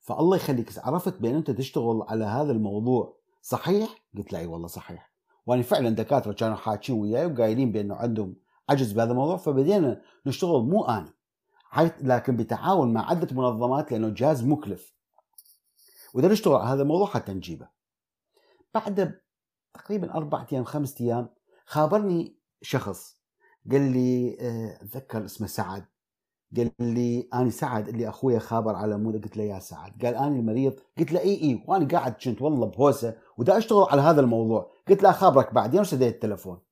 فالله يخليك عرفت بأن أنت تشتغل على هذا الموضوع صحيح؟ قلت له إي والله صحيح. وأنا فعلا دكاترة كانوا حاكين وياي وقايلين بأنه عندهم عجز بهذا الموضوع فبدينا نشتغل مو حيث لكن بتعاون مع عدة منظمات لأنه جهاز مكلف. وبدنا نشتغل على هذا الموضوع حتى نجيبه. بعد تقريبا أربعة أيام خمسة أيام خابرني شخص. قال لي آه، أتذكر اسمه سعد. قال لي أنا سعد اللي أخويا خابر على مود. قلت له يا سعد. قال أنا المريض. قلت له إي إي وأنا قاعد كنت والله بهوسة ودا أشتغل على هذا الموضوع. قلت له أخابرك بعدين وسديت التلفون.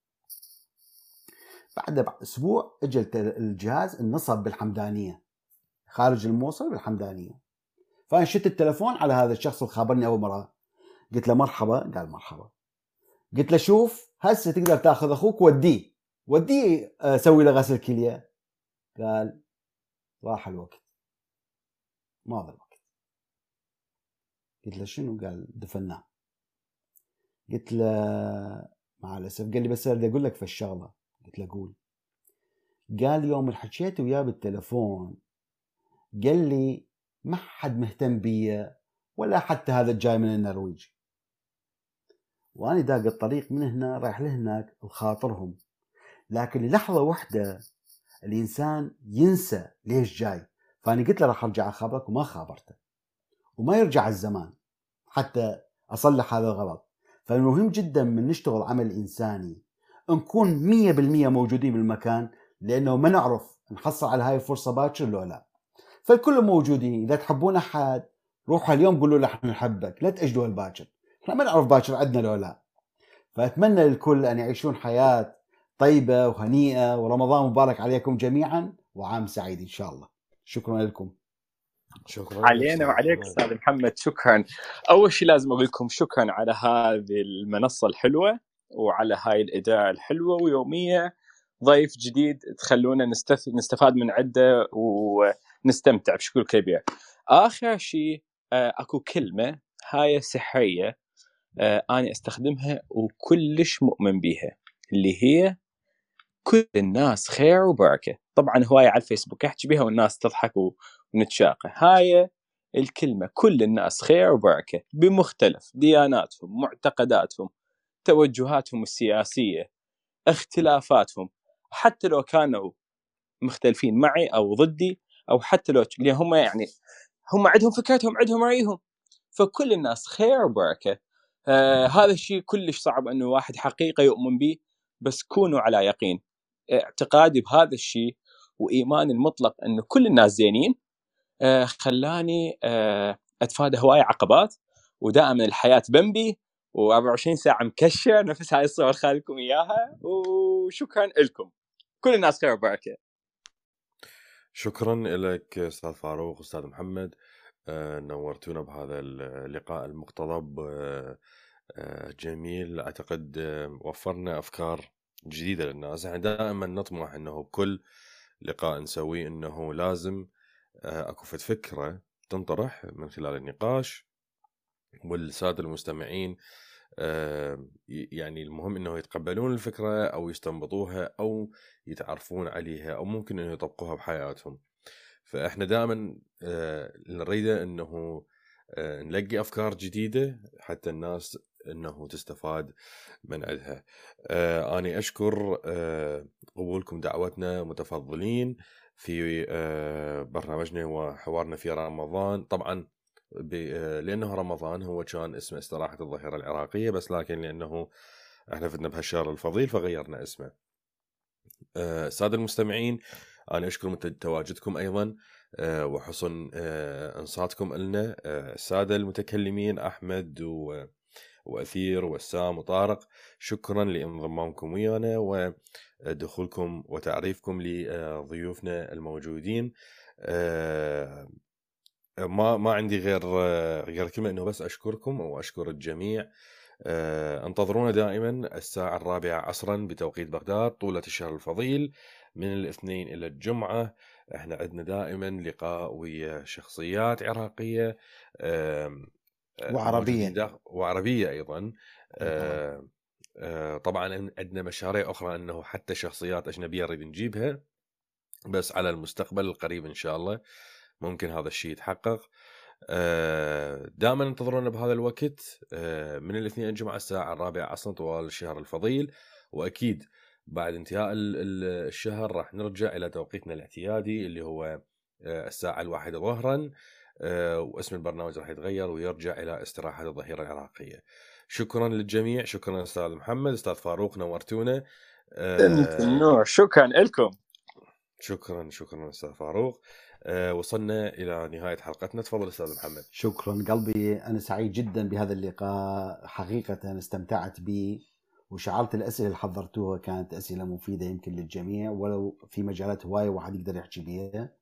بعد بعد أسبوع اجى الجهاز انصب بالحمدانية خارج الموصل بالحمدانية. فأنا شت التلفون على هذا الشخص اللي خابرني أول مرة. قلت له مرحبا قال مرحبا. قلت له شوف هسه تقدر تأخذ أخوك وديه وديه آه، سوي له غسل كلية. قال راح الوقت. ماضى الوقت. قلت له شنو؟ قال دفناه. قلت له مع الاسف قال لي بس بدي أقول لك في الشغلة. قلت له قول قال يوم حكيت وياه بالتلفون قال لي ما حد مهتم بي ولا حتى هذا الجاي من النرويج. وأنا داق الطريق من هنا رايح لهناك بخاطرهم لكن للحظه واحدة الإنسان ينسى ليش جاي. فأنا قلت له راح أرجع أخابرك وما خابرته. وما يرجع الزمان حتى أصلح هذا الغلط. فالمهم جدا من نشتغل عمل إنساني نكون مية بالمية موجودين بالمكان لأنه ما نعرف نحصل على هاي الفرصة باكر لو لا. فالكل موجودين إذا تحبون أحد روحوا اليوم قولوا له إحنا نحبك لا تاجلوا الباكر. إحنا ما نعرف باكر عندنا لو لا. فأتمنى للكل أن يعيشون حياة طيبة وهنيئة ورمضان مبارك عليكم جميعا وعام سعيد إن شاء الله. شكرا لكم. شكرا. علينا وعليك أستاذ محمد شكرا. أول شيء لازم أقول لكم شكرا على هذه المنصة الحلوة. وعلى هاي الاذاعه الحلوة ويومية ضيف جديد تخلونا نستف... نستفاد من عدة ونستمتع. بشكل كبير. آخر شيء آه، أكو كلمة هاي سحرية آه، أنا أستخدمها وكلش مؤمن بيها اللي هي كل الناس خير وبركة. طبعا هوايه على الفيسبوك أحكي بها والناس تضحك ونتشاقى. هاي الكلمة كل الناس خير وبركة بمختلف دياناتهم معتقداتهم توجهاتهم السياسية اختلافاتهم حتى لو كانوا مختلفين معي أو ضدي أو حتى لو هم يعني هم عندهم فكرتهم عندهم رأيهم. فكل الناس خير وبركة. آه هذا الشيء كلش صعب إنه واحد حقيقة يؤمن به بس كونوا على يقين. اعتقادي بهذا الشيء وإيماني المطلق إنه كل الناس زينين. آه خلاني آه أتفادى هواي عقبات ودائما الحياة بنبي و24 ساعة مكشر نفس هاي الصور خالكم إياها وشكرا لكم. كل الناس خير وبركة. شكرا لك أستاذ فاروق أستاذ محمد. آه، نورتونا بهذا اللقاء المقتضب. آه، آه، جميل. أعتقد وفرنا أفكار جديدة للناس. إحنا دائما نطمح إنه بكل لقاء نسويه إنه لازم أكو فكرة تنطرح من خلال النقاش والسادة المستمعين يعني المهم إنه يتقبلون الفكرة أو يستنبطوها أو يتعرفون عليها أو ممكن إنه يطبقوها بحياتهم فإحنا دائما آه، نريده إنه آه، نلقي أفكار جديدة حتى الناس إنه تستفاد من عندها. آه، اني أشكر آه، قبولكم دعوتنا متفضلين في آه، برنامجنا وحوارنا في رمضان طبعا آه، لأنه رمضان هو كان اسمه استراحة الظهيرة العراقية بس لكن لأنه إحنا فتنا بهالشهر الفضيل فغيرنا اسمه. آه، الساده المستمعين أنا أشكر تواجدكم أيضا آه، وحسن آه، إنصاتكم لنا آه، الساده المتكلمين أحمد و وأثير وسام وطارق شكرا لانضمامكم ويانا ودخولكم وتعريفكم لضيوفنا الموجودين آه، ما ما عندي غير غير كلمة إنه بس أشكركم واشكر الجميع. آه، انتظرونا دائما الساعة الرابعة عصرا بتوقيت بغداد طولة الشهر الفضيل. من الاثنين إلى الجمعة إحنا عندنا دائما لقاء ويا شخصيات عراقية آه، داخل وعربية أيضا. طبعا. آه، طبعا عندنا مشاريع أخرى إنه حتى شخصيات أجنبية نريد نجيبها. بس على المستقبل القريب إن شاء الله. ممكن هذا الشيء يتحقق. دائما انتظرونا بهذا الوقت. آه، من الاثنين الجمعة الساعة الرابعة عصرا طوال الشهر الفضيل. وأكيد بعد انتهاء ال- ال- الشهر راح نرجع إلى توقيتنا الاعتيادي اللي هو آه، الساعة الواحدة ظهرا. آه، واسم البرنامج راح يتغير ويرجع إلى استراحة الظهيرة العراقية. شكرا للجميع، شكرا أستاذ محمد، أستاذ فاروق نورتونا. آه، شكرا لكم. شكرا شكرا أستاذ فاروق. آه، وصلنا إلى نهاية حلقتنا. تفضل أستاذ محمد. شكرا. قلبي أنا سعيد جدا بهذا اللقاء. حقيقة استمتعت به وشعرت الأسئلة اللي حضرتوها كانت أسئلة مفيدة يمكن للجميع ولو في مجالات هواية واحد يقدر يحكي بيها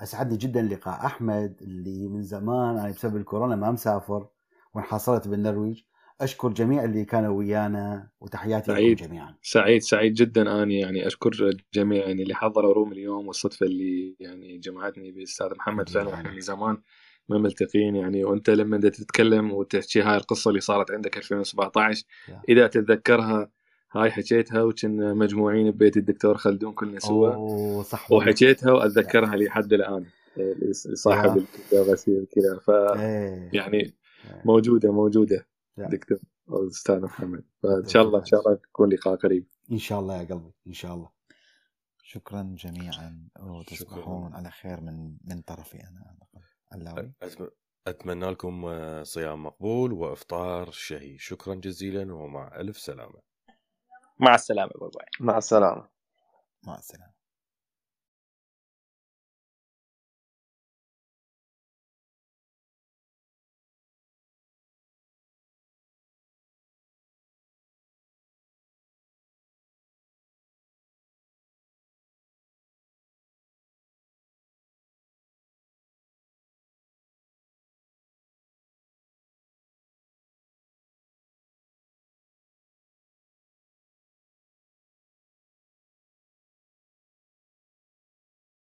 أسعدني جدا لقاء أحمد اللي من زمان أنا بسبب الكورونا ما مسافر وانحصرت بالنرويج. أشكر جميع اللي كانوا ويانا وتحياتي لكم سعيد. جميعا. سعيد سعيد جدا. اني يعني أشكر الجميع يعني اللي حضروا روم اليوم والصدفة اللي يعني جمعتني بالأستاذ محمد فعلا. وإحنا من زمان ما ملتقين يعني. وأنت لما انت تتكلم وتحكي هاي القصة اللي صارت عندك 2017 يا. إذا تتذكرها هاي حكيتها وكنا مجموعين ببيت الدكتور خلدون كلنا سوا. وحكيتها وأتذكرها لحد الآن. صاحب. الكذا غسيل كذا. ف إيه. يعني إيه. موجودة موجودة. دكتور أستاذ محمد. فإن شاء الله إن شاء الله يكون لقاء قريب. إن شاء الله يا قلبي إن شاء الله. شكرا جميعا وتصبحون على خير من من طرفي أنا علاوي أتمنى لكم آه، صيام مقبول وإفطار شهي. شكرا جزيلا ومع ألف سلامة. مع السلامة باي باي. مع السلامة. مع السلامة.